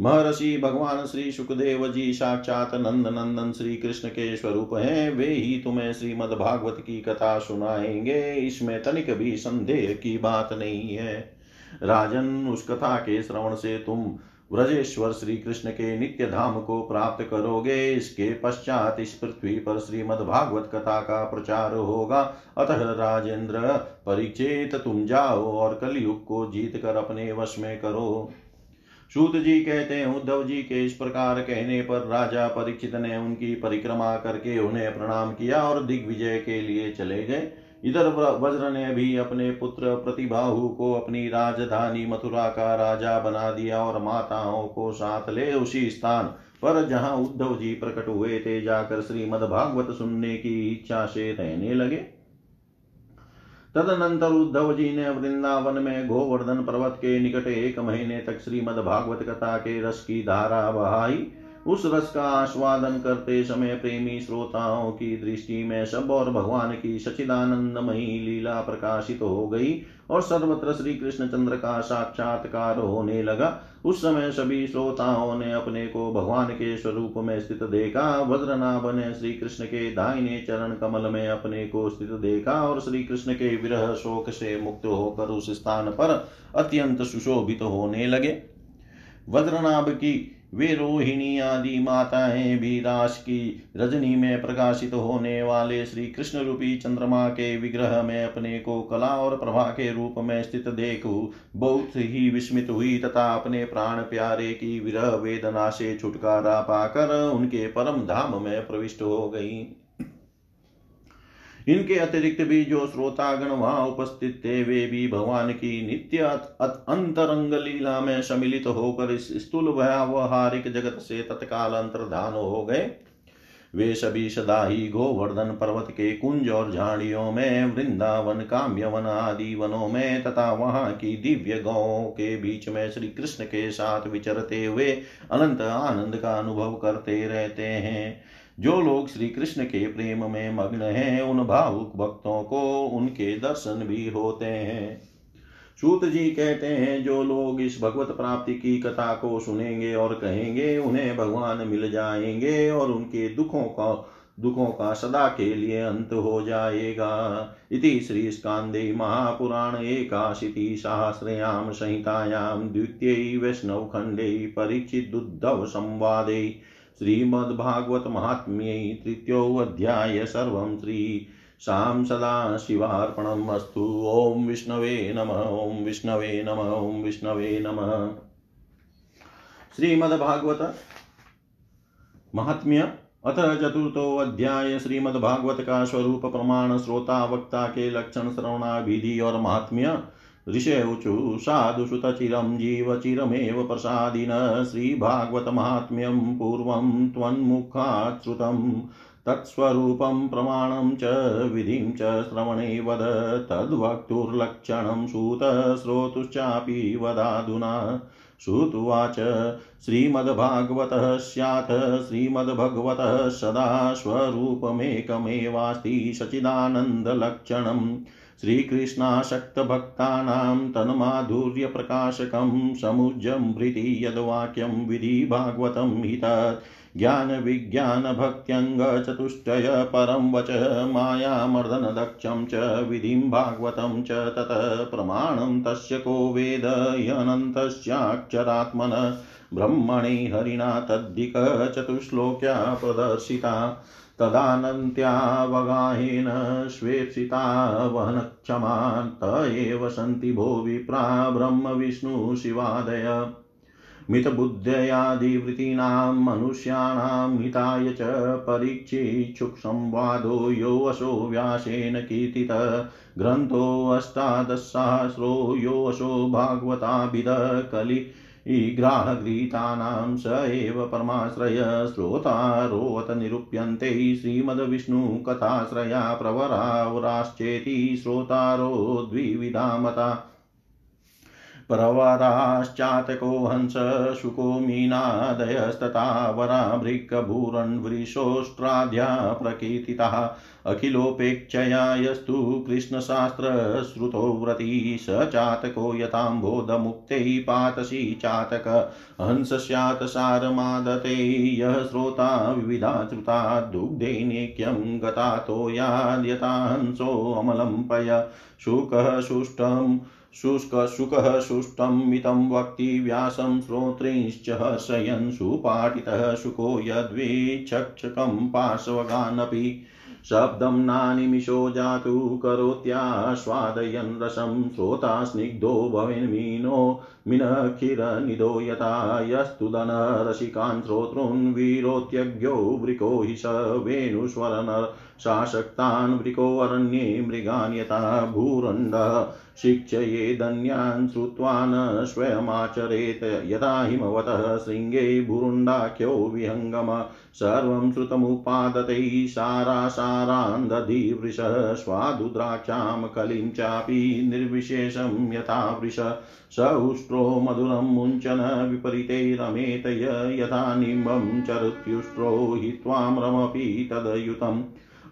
महर्षि भगवान श्री सुखदेव जी साक्षात नंद नंदन श्री कृष्ण के स्वरूप हैं। वे ही तुम्हें श्रीमद भागवत की कथा सुनाएँगे। इसमें तनिक भी संदेह की बात नहीं है। राजन, उस कथा के श्रवण से तुम व्रजेश्वर श्री कृष्ण के नित्य धाम को प्राप्त करोगे। इसके पश्चात इस पृथ्वी पर श्रीमद भागवत कथा का प्रचार होगा। अतः राजेंद्र, परिचेत तुम जाओ और कलयुग को जीत कर अपने वश में करो। सूत जी कहते हैं, उद्धव जी के इस प्रकार कहने पर राजा परीक्षित ने उनकी परिक्रमा करके उन्हें प्रणाम किया और दिग्विजय के लिए चले गए। इधर वज्र ने भी अपने पुत्र प्रतिबाहु को अपनी राजधानी मथुरा का राजा बना दिया और माताओं को साथ ले उसी स्थान पर जहाँ उद्धव जी प्रकट हुए थे, जाकर श्रीमद भागवत सुनने की इच्छा से रहने लगे। तदनंतर उद्धव जी ने वृंदावन में गोवर्धन पर्वत के निकट एक महीने तक श्रीमद भागवत कथा के रस की धारा बहाई। उस रस का आस्वादन करते समय प्रेमी श्रोताओं की दृष्टि में सब और भगवान की सचिदानंदमयी लीला प्रकाशित हो गई और सर्वत्र श्री कृष्ण चंद्र का साक्षात्कार होने लगा। उस समय सभी श्रोताओं ने अपने को भगवान के स्वरूप में स्थित देखा। वज्रनाभ ने श्री कृष्ण के दाहिने चरण कमल में अपने को स्थित देखा और श्री कृष्ण के विरह शोक से मुक्त होकर उस स्थान पर अत्यंत सुशोभित होने लगे। वज्रनाभ की वे रोहिणी आदि माताएँ भी रास की रजनी में प्रकाशित होने वाले श्री कृष्ण रूपी चंद्रमा के विग्रह में अपने को कला और प्रभा के रूप में स्थित देख। बहुत ही विस्मित हुई तथा अपने प्राण प्यारे की विरह वेदना से छुटकारा पाकर उनके परम धाम में प्रविष्ट हो गई। इनके अतिरिक्त भी जो श्रोतागण वहाँ उपस्थित थे, वे भी भगवान की नित्य अंतरंग लीला में सम्मिलित होकर इस स्थूल व्यावहारिक जगत से तत्काल अंतर्धान हो गए। वे सभी सदा ही गोवर्धन पर्वत के कुंज और झाड़ियों में, वृंदावन, काम्यवन आदि वनों में तथा वहाँ की दिव्य गौ के बीच में श्री कृष्ण के साथ विचरते हुए अनंत आनंद का अनुभव करते रहते हैं। जो लोग श्री कृष्ण के प्रेम में मग्न हैं, उन भावुक भक्तों को उनके दर्शन भी होते हैं। सूत जी कहते हैं, जो लोग इस भगवत प्राप्ति की कथा को सुनेंगे और कहेंगे, उन्हें भगवान मिल जाएँगे और उनके दुखों का दुखों का सदा के लिए अंत हो जाएगा। इति श्री स्कांदे महापुराण एकाशीति सहस्रयाम संहितायाम द्वितीय वैष्णव खंडे परीक्षित उद्धव संवादे। श्रीमद्भागवत महात्म्ये तृतीयोऽध्याय सर्वं श्री शां सदा शिवार्पणम् अस्तु। ॐ विष्णवे नम, ॐ विष्णवे नम, ॐ विष्णवे नमः। श्रीमद्भागवत महात्म्य अथ चतुर्थो अध्याय श्रीमद्भागवत का स्वरूप प्रमाण श्रोता वक्ता के लक्षण श्रवणाभिधि और महात्म्य ऋषेऊचु साधुसुतचिरं जीवचिरमेव प्रसादिन श्रीभागवतमाहात्म्यं पूर्वं त्वन्मुखात् श्रुतं तत्स्वरूपं प्रमाणं च विधिं च श्रवणे वद, तद्वक्तुर्लक्षणं सूत श्रोतुश्चापि वदाधुना श्रुतुवाच श्रीमद्भागवतः स्यात्, श्रीमद्भगवतः सदा स्वरूपमेकमेवास्ति सचिदानन्दलक्षणम्। श्रीकृष्णासक्तभक्तानां तन्माधुर्यप्रकाशकं समुज्जमृति यद्वाक्यं विधि भागवतं हि तत् ज्ञानविज्ञानभक्त्यङ्गचतुष्टय परं वच मायामर्दनदक्षं च विधिं भागवतं च ततः प्रमाणं तस्य को वेद ह्यनन्तस्याक्षरात्मन ब्रह्मणि हरिणा तद्धिकचतुश्लोक्या प्रदर्शिता। तदानन्त्यावगाहेन स्वेप्सिता वहनक्षमान् त एव सन्ति भो विप्रा ब्रह्मविष्णुशिवादय मितबुद्धयादिवृतीनां मनुष्याणां हिताय च परीक्षिक्षुक्संवादो योऽशो व्यासेन कीर्तित। ग्रन्थोऽष्टादशसहस्रो योऽशो भागवताभिद कलि ग्राहगृहीतानां स एव परमाश्रय श्रोतारोऽत निरूप्यन्ते श्रीमद्विष्णुकथाश्रया प्रवरावराश्चेति श्रोतारो द्विविधा मता प्रवराश्चातको हंस शुको मीनादयस्तथा वराभृक्कभूरन्वृषोष्ट्राद्या प्रकीर्तितः अखिलोपेक्षया यस्तु कृष्णशास्त्रश्रुतो व्रती स चातको यथाम्बोधमुक्तै पातसी चातक। हंस स्यात् सारमादते यः श्रोता विविधा श्रुता दुग्धेनेक्यं गतातो याद्यथा हंसोऽमलं पय। शुकः शुष्टम् शुष्क शुकः शुष्टं मितं वक्ति व्यासं श्रोत्रिंश्च हर्षयन् सुपाठितः शुको यद्विचक्षकं पार्श्वगानपि शब्दं नानिमिषो जातु करोत्यास्वादयन् रसं श्रोता स्निग्धो भवेन्मीनो मिनखिरनिदो यथा यस्तु दनरसिकान् श्रोतॄन् वीरोत्यज्ञो वृको हि स वेणुस्वरनर शासक्तान् वृकोऽरण्ये मृगान् यथा भूरण्डः शिक्षयेदन्यान् श्रुत्वा न स्वयमाचरेत्। यथा हिमवतः शृङ्गे भुरुण्डाख्यो विहङ्गम, सर्वं श्रुतमुपादतै सारासारान्दधिवृषः स्वादुद्राक्षां कलिं चापि निर्विशेषं यथा वृष। स उष्ट्रो मधुरं मुञ्चन विपरीते रमेत यथा निम्बं चरत्युष्ट्रो हित्वाम्रमपि तदयुतम्।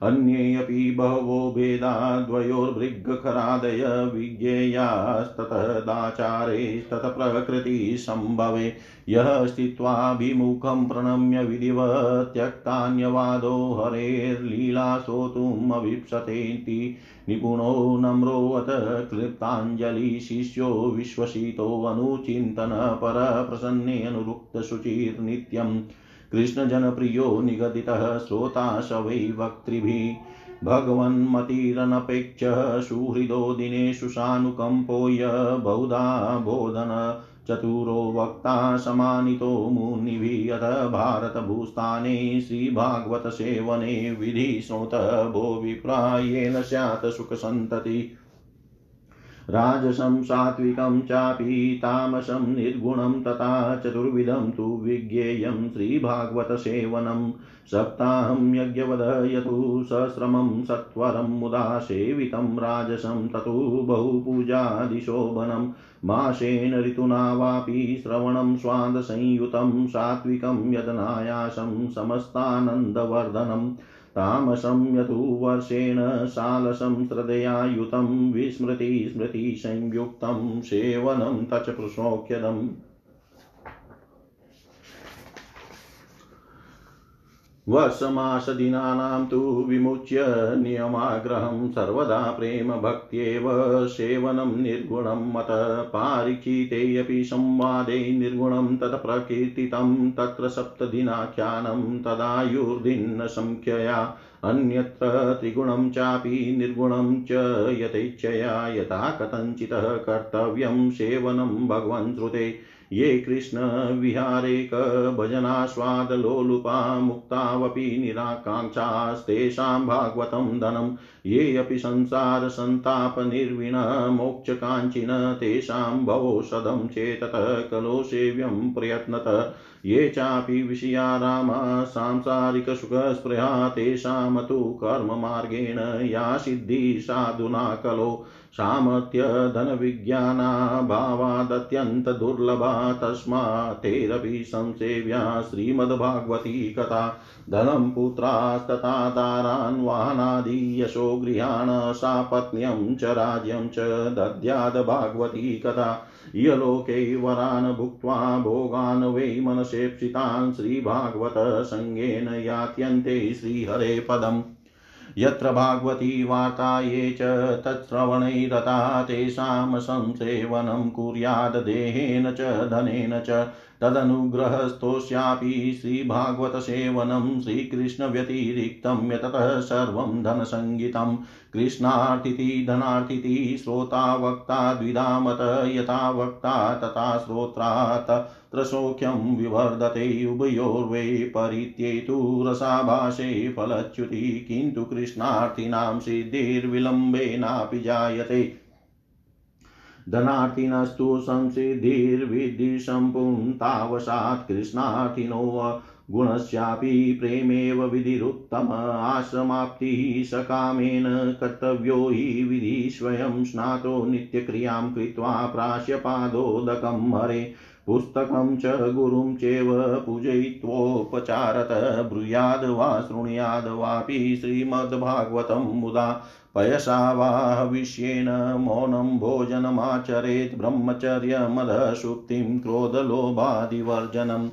अन्येऽपि बहवो भेदा द्वयोर्भृग्खरादय विज्ञेयास्ततः दाचारेस्ततः प्रकृतिसम्भवे। यः स्थित्वाभिमुखं प्रणम्य विधिवत् त्यक्तान्यवादो हरेर्लीला श्रोतुमभीप्सतेति निपुणो नम्रोऽथ क्लिप्ताञ्जलि शिष्यो विश्वसितोऽनुचिन्तन परप्रसन्नेऽनुरुक्तशुचिर्नित्यम् कृष्णजनप्रियो निगदितः श्रोता स वै वक्तृभिः भगवन्मतिरनपेक्ष सुहृदो दिनेषु सानुकम्पोय बहुधा बोधन चतुरो वक्ता समानितो मुनिभिः अथ भारतभूस्थाने श्रीभागवतसेवने विधि श्रोत भो विप्रायेण स्यात् सुखसन्तति राजसं सात्विकं चापि तामसं निर्गुणं तथा चतुर्विधं तु विज्ञेयं श्रीभागवतसेवनं। सप्ताहं यज्ञवदयतु सश्रमं सत्वरं मुदा सेवितं राजसं ततो बहुपूजादिशोभनं। मासेन ऋतुना वापि श्रवणं स्वादसंयुतं सात्विकं यदनायासं समस्तानन्दवर्धनम् तामसं यतु वर्षेण सालसं श्रद्धया युतं विस्मृति स्मृतिसंयुक्तं सेवनं तच प्रसौख्यदम् वर्षमासदिनानां तु विमुच्य नियमाग्रहं सर्वदा प्रेमभक्त्येव सेवनं निर्गुणं मत पारीक्षितेऽपि संवादे निर्गुणं तत् प्रकीर्तितं तत्र सप्तदिनाख्यानं तदायुर्दिनसङ्ख्यया अन्यत्र त्रिगुणं चापि निर्गुणं च यथेच्छया यथा कथञ्चित् कर्तव्यं सेवनं भगवन् श्रुते ये कृष्णविहारेक भजनास्वादलोलुपा मुक्तावपि निराकाङ्क्षास्तेषां भागवतं धनं। ये अपि संसारसन्तापनिर्विण मोक्षकाञ्चिन तेषां भवोषधं चेततः, कलो सेव्यं प्रयत्नत। ये चापि विषया रामा सांसारिकसुखस्पृहा तेषां तु कर्ममार्गेण या सिद्धिः साधुना कलो। सामर्थ्यधनविज्ञानाभावादत्यन्तदुर्लभा तस्मात्तेरपि संसेव्या श्रीमद्भागवती कथा धनं पुत्रास्तथा दारान् वाहनादि यशो गृहाण सापत्न्यं च राज्यं च दद्याद् भागवती कथा इयलोके वरान् भुक्त्वा भोगान् वै मनसेप्सितान् श्रीभागवत सङ्गेन यात्यन्ते श्रीहरे पदम् यत्र भागवती वार्ता ये च तत्श्रवणैरता तेषां संसेवनं कुर्याद् देहेन च, धनेन च। तदनुग्रहस्थोऽस्यापि श्रीभागवतसेवनं श्रीकृष्णव्यतिरिक्तं यततः सर्वं धनसङ्गितं कृष्णार्थिति धनार्थिति श्रोता वक्ता द्विधामत यथा वक्ता तथा श्रोत्रात्। त्रसौख्यं विवर्धते उभयोर्वै परित्येतु रसाभाषे फलच्युति, किन्तु कृष्णार्थिनां सिद्धिर्विलम्बेनापि जायते। धनार्थिनस्तु संसिद्धिर्विद्धि सम्पुन्तावशात्, कृष्णार्थिनो गुणस्यापि प्रेमेव विधिरुत्तम, आश्रमाप्तिः सकामेन कर्तव्यो हि विधि स्वयं स्नातो नित्यक्रियाँ कृत्वा प्राश्यपादोदकं हरे। पुस्तकं च गुरुं चैव पूजयित्वोपचारत। ब्रूयाद् वा शृणुयाद् वापि श्रीमद्भागवतं मुदा पयसा वा हविष्येन मौनं भोजनमाचरेत् ब्रह्मचर्यमधशुक्तिं क्रोधलोभादिवर्जनम्।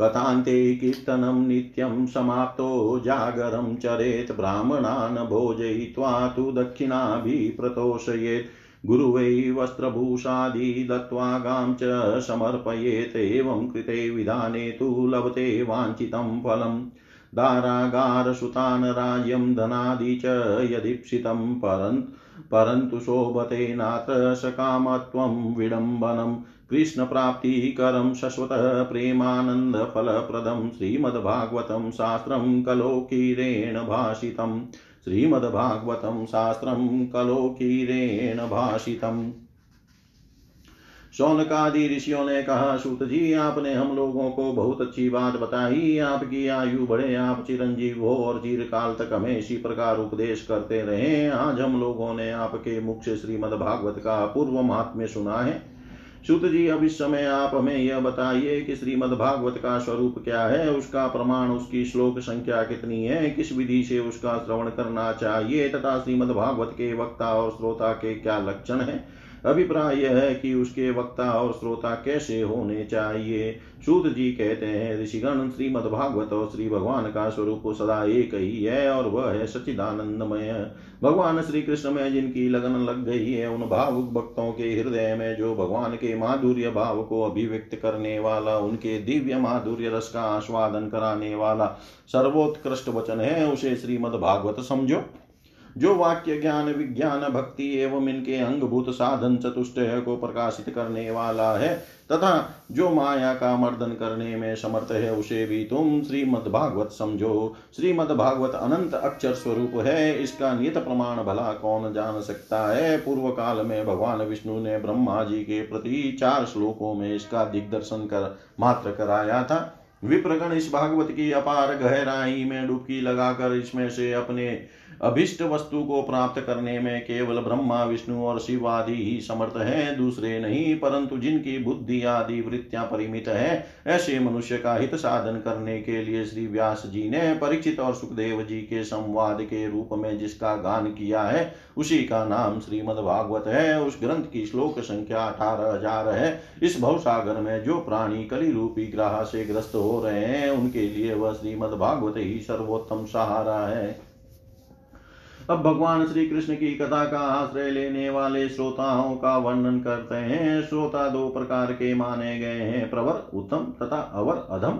कथान्ते कीर्तनं नित्यं समाप्तो जागरं चरेत् ब्राह्मणान् भोजयित्वा तु दक्षिणाभिः प्रतोषयेत् गुरुवै वस्त्रभूषादि दत्त्वा गां च समर्पयेत् कृते विधाने तु लभते वाञ्छितं फलम्। दारागारसुतान् राज्यं धनादि च यदीप्सितं परन्, परन्तु शोभते नात्र सकामत्वं विडम्बनं। कृष्णप्राप्तिकरं शश्वतः प्रेमानन्दफलप्रदं श्रीमद्भागवतं शास्त्रं कलोकीरेण भाषितम्। श्रीमद्भागवतं शास्त्रं कलोकीरेण भाषितम्। शौनकादि ऋषियों ने कहा, सूत जी, आपने हम लोगों को बहुत अच्छी बात बताई। आपकी आयु बढ़े, आप चिरंजीव हो और काल तक हमें इसी प्रकार उपदेश करते रहे। आज हम लोगों ने आपके मुख से श्रीमद भागवत का पूर्व महात्म्य सुना है। सुत जी, अब इस समय आप हमें यह बताइए कि श्रीमद भागवत का स्वरूप क्या है, उसका प्रमाण, उसकी श्लोक संख्या कितनी है, किस विधि से उसका श्रवण करना चाहिए, तथा श्रीमद भागवत के वक्ता और श्रोता के क्या लक्षण है? अभिप्राय यह है कि उसके वक्ता और श्रोता कैसे होने चाहिए? सूत जी कहते हैं, ऋषिगण श्रीमद भागवत और श्री भगवान का स्वरूप सदा एक ही है और वह है सचिदानंदमय भगवान श्री कृष्ण में जिनकी लगन लग गई है, उन भावुक भक्तों के हृदय में जो भगवान के माधुर्य भाव को अभिव्यक्त करने वाला, उनके दिव्य माधुर्य रस का आस्वादन कराने वाला सर्वोत्कृष्ट वचन है, उसे श्रीमद भागवत समझो। जो वाक्य ज्ञान, विज्ञान, भक्ति एवं इनके अंगभूत साधन चतुष्ट को प्रकाशित करने वाला है, तथा जो माया का मर्दन करने में समर्थ है, उसे भी तुम श्रीमद भागवत समझो। श्रीमद भागवत अनंत अक्षर स्वरूप है, इसका नियत प्रमाण भला कौन जान सकता है? पूर्व काल में भगवान विष्णु ने ब्रह्मा जी के प्रति चार श्लोकों में इसका दिग्दर्शन कर, मात्र कराया था। विप्रगण इस भागवत की अपार गहराई में डुबकी लगाकर इसमें से अपने अभिष्ट वस्तु को प्राप्त करने में केवल ब्रह्मा, विष्णु और शिव आदि ही समर्थ हैं, दूसरे नहीं, परंतु जिनकी बुद्धि आदि वृत्तियाँ परिमित है, ऐसे मनुष्य का हित साधन करने के लिए श्री व्यास जी ने परीक्षित और सुखदेव जी के संवाद के रूप में जिसका गान किया है, उसी का नाम श्रीमद भागवत है। उस ग्रंथ की श्लोक संख्या अठारह हज़ार है। इस भवसागर में जो प्राणी कली रूपी ग्रह से ग्रस्त हो रहे हैं, उनके लिए वह श्रीमद भागवत ही सर्वोत्तम सहारा है। अब भगवान श्री कृष्ण की कथा का आश्रय लेने वाले श्रोताओं का वर्णन करते हैं। श्रोता दो प्रकार के माने गए हैं। प्रवर उत्तम तथा अवर अधम।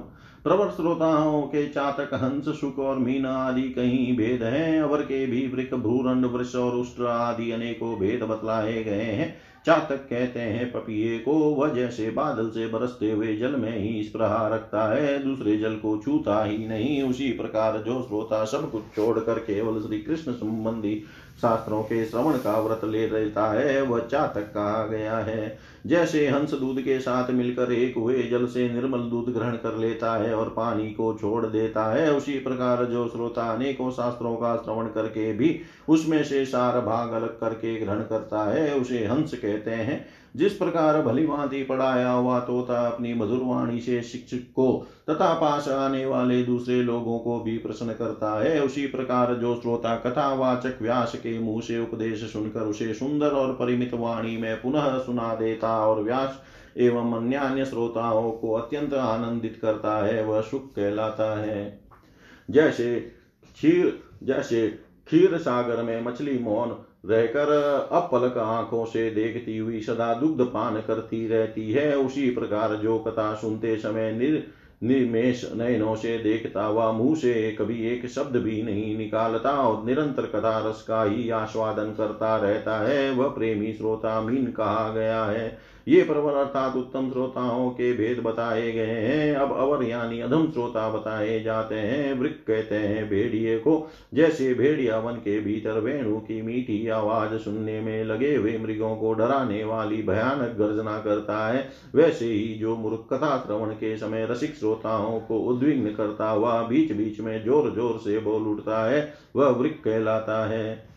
प्रवर श्रोताओं के चातक, हंस सुख और मीन आदि कहीं भेद हैं। अवर के भी वृक भ्रूरंड वृक्ष और उष्ट्र आदि अनेकों भेद बतलाए गए हैं। चातक कहते हैं, पपिए को वह जैसे बादल से बरसते हुए जल में ही स्प्रहा रखता है। दूसरे जल को छूता ही नहीं। उसी प्रकार जो श्रोता सब कुछ छोड़कर केवल श्री कृष्ण संबंधी शास्त्रों के श्रवण का व्रत ले रहता है, वह चातक कहा गया है। जैसे हंस दूध के साथ मिलकर एक हुए जल से निर्मल दूध ग्रहण कर लेता है और पानी को छोड़ देता है, उसी प्रकार जो श्रोता अनेकों शास्त्रों का श्रवण करके भी उसमें से सार भाग अलग करके ग्रहण करता है, उसे हंस कहते हैं, जिस प्रकार भली भांति पढ़ाया हुआ तोता अपनी मधुर वाणी से शिक्षक को तथा पास आने वाले दूसरे लोगों को भी प्रश्न करता है, उसी प्रकार जो श्रोता कथावाचक व्यास के मुँह से उपदेश सुनकर उसे सुंदर और परिमित वाणी में पुनः सुना देता और व्यास एवं अन्य अन्य श्रोताओं को अत्यंत आनंदित करता है, वह सुख कहलाता है। जैसे क्षीर जैसे क्षीर सागर में मछली मौन रहकर अपलक आँखों से देखती हुई सदा दुग्ध पान करती रहती है। उसी प्रकार जो कथा सुनते समय निर निर्मेश नयनों से देखता हुआ मुँह से कभी एक शब्द भी नहीं निकालता और निरंतर कथा रस का ही आस्वादन करता रहता है। वह प्रेमी श्रोता मीन कहा गया है। ये प्रवर अर्थात उत्तम श्रोताओं के भेद बताए गए हैं। अब अवर यानी अधम श्रोता बताए जाते हैं। वृक कहते हैं, भेड़िए को। जैसे भेड़िया वन के भीतर वेणु की मीठी आवाज़ सुनने में लगे हुए मृगों को डराने वाली भयानक गर्जना करता है, वैसे ही जो मूर्ख कथा श्रवण के समय रसिक श्रोताओं को उद्विग्न करता हुआ बीच बीच में ज़ोर ज़ोर से बोल उठता है, वह वृक कहलाता है।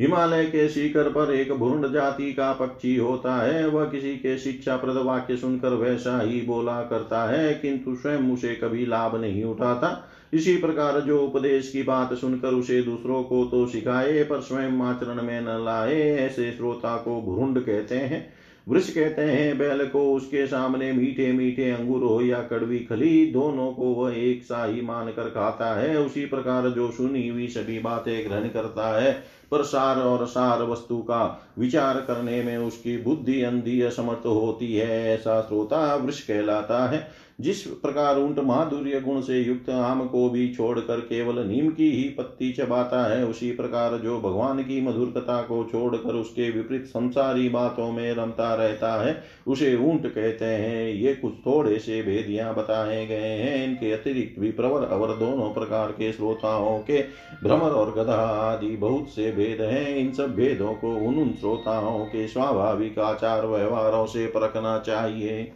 हिमालय के शिखर पर एक भूर्ण जाति का पक्षी होता है। वह किसी के शिक्षा प्रद वाक्य सुनकर वैसा ही बोला करता है, किंतु स्वयं उसे कभी लाभ नहीं उठाता। इसी प्रकार जो उपदेश की बात सुनकर उसे दूसरों को तो सिखाए, पर स्वयं आचरण में न लाए, ऐसे श्रोता को भ्रूंड कहते हैं। वृक्ष कहते हैं, बैल को उसके सामने मीठे मीठे अंगूर हो या कड़वी खली, दोनों को वह एक सा ही मान कर खाता है। उसी प्रकार जो सुनी हुई सभी बातें ग्रहण करता है, पर सार और सार वस्तु का विचार करने में उसकी बुद्धि अंधी असमर्थ होती है, ऐसा श्रोता वृक्ष कहलाता है। जिस प्रकार ऊँट माधुर्य गुण से युक्त आम को भी छोड़कर केवल नीम की ही पत्ती चबाता है, उसी प्रकार जो भगवान की मधुरता को छोड़कर उसके विपरीत संसारी बातों में रमता रहता है, उसे ऊँट कहते हैं। ये कुछ थोड़े से भेदियाँ बताए गए हैं। इनके अतिरिक्त भी प्रवर अवर दोनों प्रकार के श्रोताओं के भ्रमर और गधा आदि बहुत से भेद हैं। इन सब भेदों को उन उन श्रोताओं के स्वाभाविक आचार व्यवहारों से परखना चाहिए।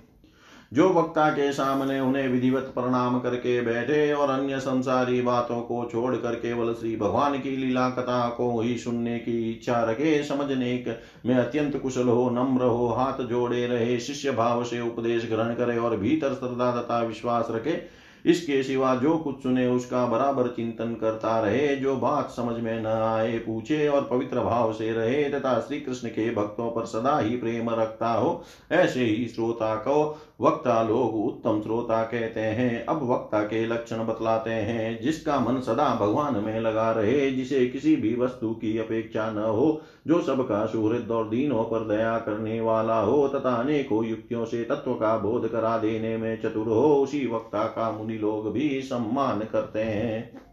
जो वक्ता के सामने उन्हें विधिवत प्रणाम करके बैठे और अन्य संसारी बातों को छोड़कर केवल श्री भगवान की लीला कथा को ही सुनने की इच्छा रखे, समझने में अत्यंत कुशल हो, नम्र हो, हाथ जोड़े रहे, शिष्य भाव से उपदेश ग्रहण करे और भीतर श्रद्धा तथा विश्वास रखे। इसके सिवा जो कुछ सुने उसका बराबर चिंतन करता रहे, जो बात समझ में न आए पूछे और पवित्र भाव से रहे, तथा श्री कृष्ण के भक्तों पर सदा ही प्रेम रखता हो, ऐसे ही श्रोता को वक्ता लोग उत्तम श्रोता कहते हैं, अब वक्ता के लक्षण बतलाते हैं, जिसका मन सदा भगवान में लगा रहे, जिसे किसी भी वस्तु की अपेक्षा न हो, जो सबका सुहृद और दीनों पर दया करने वाला हो, तथा अनेकों युक्तियों से तत्व का बोध करा देने में चतुर हो, उसी वक्ता का मुनि लोग भी सम्मान करते हैं।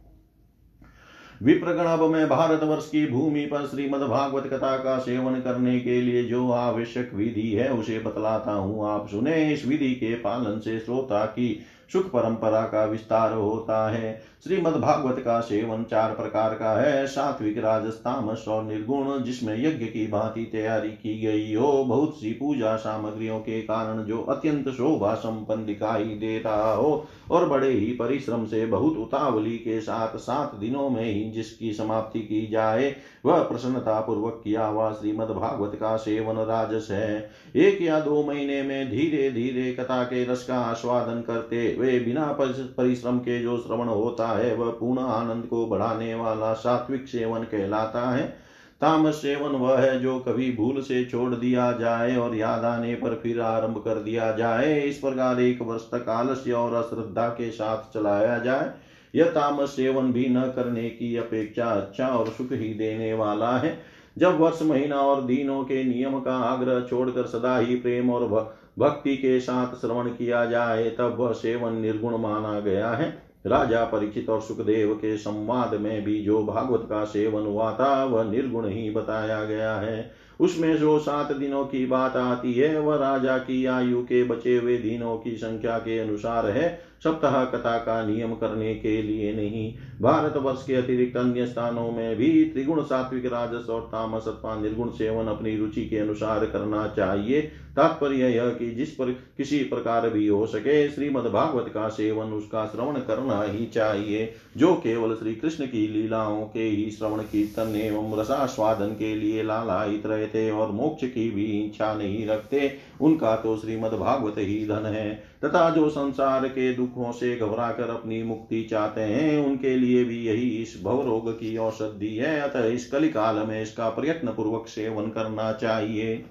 विप्रगण अब मैं भारतवर्ष की भूमि पर श्रीमद भागवत कथा का सेवन करने के लिए जो आवश्यक विधि है, उसे बतलाता हूँ। आप सुने इस विधि के पालन से श्रोता की सुख परंपरा का विस्तार होता है। श्रीमद भागवत का सेवन चार प्रकार का है। सात्विक राजस्तामस और निर्गुण जिसमें यज्ञ की भांति तैयारी की गई हो। बहुत सी पूजा सामग्रियों के कारण जो अत्यंत शोभा संपन्न दिखाई दे रहा हो और बड़े ही परिश्रम से बहुत उतावली के साथ सात दिनों में ही जिसकी समाप्ति की जाए, वह प्रसन्नता पूर्वक किया हुआ श्रीमद भागवत का सेवन राजस है। एक या दो महीने में धीरे धीरे कथा के रस का आस्वादन करते वे बिना परिश्रम के जो श्रवण होता है, वह पूर्ण आनंद को बढ़ाने वाला सात्विक सेवन कहलाता है। तामस सेवन वह है जो कभी भूल से छोड़ दिया जाए और याद आने पर फिर आरंभ कर दिया जाए। इस प्रकार एक वर्ष तक आलस्य और अश्रद्धा के साथ चलाया जाए। यह तामस सेवन भी न करने की अपेक्षा अच्छा और सुख ही देने वाला है। जब वर्ष, महीना और दिनों के नियम का आग्रह छोड़कर सदा ही प्रेम और भक्ति के साथ श्रवण किया जाए, तब वह सेवन निर्गुण माना गया है। राजा परिचित और सुखदेव के संवाद में भी जो भागवत का सेवन हुआ था, वह निर्गुण ही बताया गया है। उसमें जो सात दिनों की बात आती है, वह राजा की आयु के बचे हुए दिनों की संख्या के अनुसार है। सप्ताह कथा का नियम करने के लिए नहीं। भारत वर्ष के अतिरिक्त अन्य स्थानों में भी त्रिगुण सात्विक, राजस और तामस अथवा निर्गुण सेवन अपनी रुचि के अनुसार करना चाहिए। तात्पर्य यह कि जिस पर किसी प्रकार भी हो सके, श्रीमद भागवत का सेवन उसका श्रवण करना ही चाहिए, जो केवल श्री कृष्ण की लीलाओं के ही श्रवण, कीर्तन एवं रसास्वादन के लिए लालायित रहते और मोक्ष की भी इच्छा नहीं रखते, उनका तो श्रीमद भागवत ही धन है। तथा जो संसार के दुखों से घबरा कर अपनी मुक्ति चाहते हैं, उनके लिए भी यही इस भवरोग की औषधि है। अतः इस कलिकाल में इसका प्रयत्न पूर्वक सेवन करना चाहिए।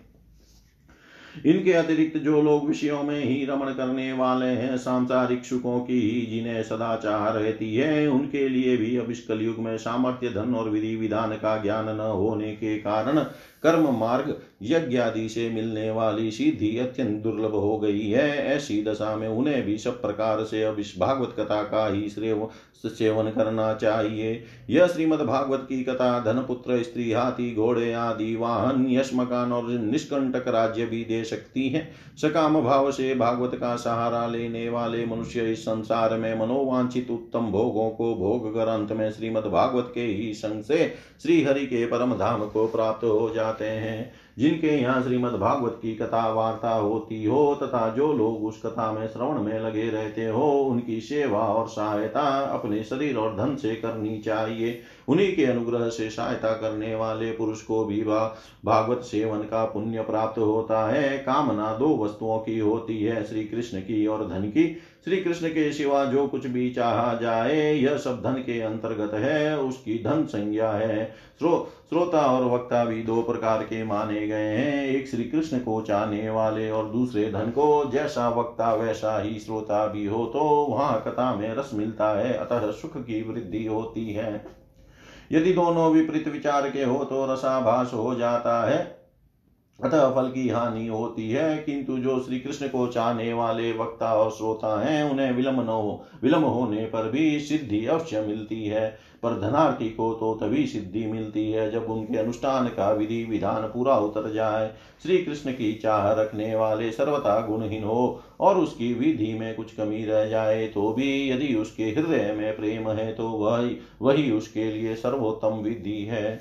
इनके अतिरिक्त जो लोग विषयों में ही रमण करने वाले हैं, सांसारिक सुखों की ही जिन्हें सदाचार रहती है, उनके लिए भी अब इस कलयुग में सामर्थ्य, धन और विधि, विधान का ज्ञान न होने के कारण कर्म मार्ग यज्ञ आदि से मिलने वाली सिद्धि अत्यंत दुर्लभ हो गई है। ऐसी दशा में उन्हें भी सब प्रकार से अब इस भागवत कथा का ही श्रेय, सेवन करना चाहिए। यह श्रीमद भागवत की कथा धन पुत्र स्त्री, हाथी, घोड़े आदि वाहन यश मकान और निष्कंटक राज्य भी दे सकती है। सकाम भाव से भागवत का सहारा लेने वाले मनुष्य इस संसार में मनोवांछित उत्तम भोगों को भोग कर अंत में श्रीमद भागवत के ही संग से श्री हरि के परम धाम को प्राप्त हो जाते हैं, जिनके यहाँ श्रीमद भागवत की कथा वार्ता होती हो तथा जो लोग उस कथा में श्रवण में लगे रहते हो, उनकी सेवा और सहायता अपने शरीर और धन से करनी चाहिए। उन्हीं के अनुग्रह से सहायता करने वाले पुरुष को भी भागवत सेवन का पुण्य प्राप्त होता है। कामना दो वस्तुओं की होती है श्री कृष्ण की और धन की। श्री कृष्ण के सिवा जो कुछ भी चाहा जाए यह सब धन के अंतर्गत है उसकी धन संज्ञा है। स्रो, श्रोता और वक्ता भी दो प्रकार के माने गए हैं एक श्री कृष्ण को चाहने वाले और दूसरे धन को जैसा वक्ता वैसा ही श्रोता भी हो तो वहाँ कथा में रस मिलता है अतः सुख की वृद्धि होती है। यदि दोनों विपरीत विचार के हो तो रसाभास हो जाता है। अतः फल की हानि होती है, किंतु जो श्री कृष्ण को चाहने वाले वक्ता और श्रोता हैं, उन्हें विलंब न हो, विलंब होने पर भी सिद्धि अवश्य मिलती है। पर धनार्थी को तो तभी सिद्धि मिलती है, जब उनके अनुष्ठान का विधि विधान पूरा उतर जाए। श्री कृष्ण की चाह रखने वाले सर्वथा गुणहीन हो, और उसकी विधि में कुछ कमी रह जाए तो भी यदि उसके हृदय में प्रेम है तो वही वही उसके लिए सर्वोत्तम विधि है।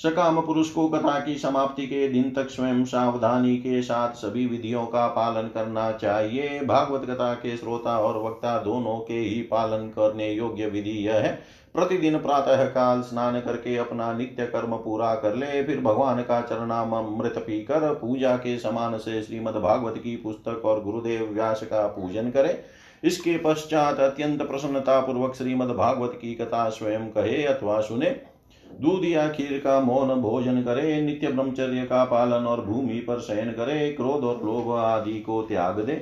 सकाम पुरुष को कथा की समाप्ति के दिन तक स्वयं सावधानी के साथ सभी विधियों का पालन करना चाहिए। भागवत कथा के श्रोता और वक्ता दोनों के ही पालन करने योग्य विधि यह है। प्रतिदिन प्रातः काल स्नान करके अपना नित्य कर्म पूरा कर ले, फिर भगवान का चरणामृत पीकर पूजा के समान से श्रीमद भागवत की पुस्तक और गुरुदेव व्यास का पूजन करे। इसके पश्चात अत्यंत प्रसन्नता पूर्वक श्रीमद भागवत की कथा स्वयं कहे अथवा सुने। दूध या खीर का मौन भोजन करे, नित्य ब्रह्मचर्य का पालन और भूमि पर शयन करे, क्रोध और लोभ आदि को त्याग दे।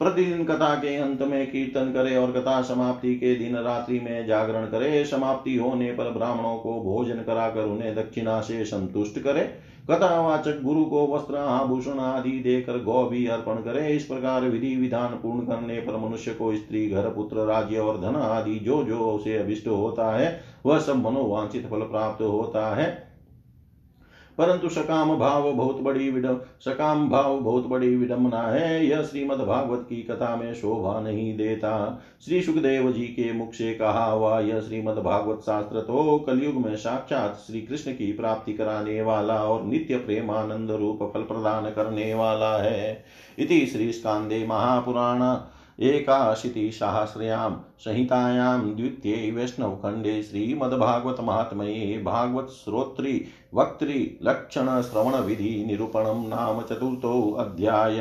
प्रतिदिन कथा के अंत में कीर्तन करे और कथा समाप्ति के दिन रात्रि में जागरण करे। समाप्ति होने पर ब्राह्मणों को भोजन कराकर उन्हें दक्षिणा से संतुष्ट करे। कथावाचक गुरु को वस्त्र, आभूषण आदि देकर गौ भी अर्पण करे। इस प्रकार विधि विधान पूर्ण करने पर मनुष्य को स्त्री, घर, पुत्र, राज्य और धन आदि जो जो उसे अभिष्ट होता है वह सब मनोवांछित फल प्राप्त होता है। परंतु सकाम भाव बहुत बड़ी विडम सकाम भाव बहुत बड़ी विडम्बना है। यह श्रीमद भागवत की कथा में शोभा नहीं देता। श्री सुखदेव जी के मुख से कहा हुआ यह श्रीमद भागवत शास्त्र तो कलयुग में साक्षात श्री कृष्ण की प्राप्ति कराने वाला और नित्य प्रेमानंद रूप फल प्रदान करने वाला है। इति श्री स्कांदे महापुराण एकाशीतिसहस्र्यां संहितायां द्वितीये वैष्णवखण्डे श्रीमद्भागवतमाहात्म्ये भागवतश्रोत्री वक्तृ लक्षणश्रवणविधिनिरूपणं नाम चतुर्थोऽध्याय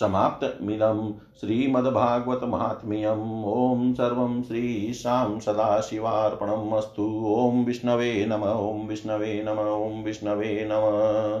समाप्तमिदं श्रीमद्भागवतमाहात्म्यम्। ॐ सर्वं श्रीशां सदाशिवार्पणम् अस्तु। ॐ विष्णवे नम। ॐ विष्णवे नम। ॐ विष्णवे नम।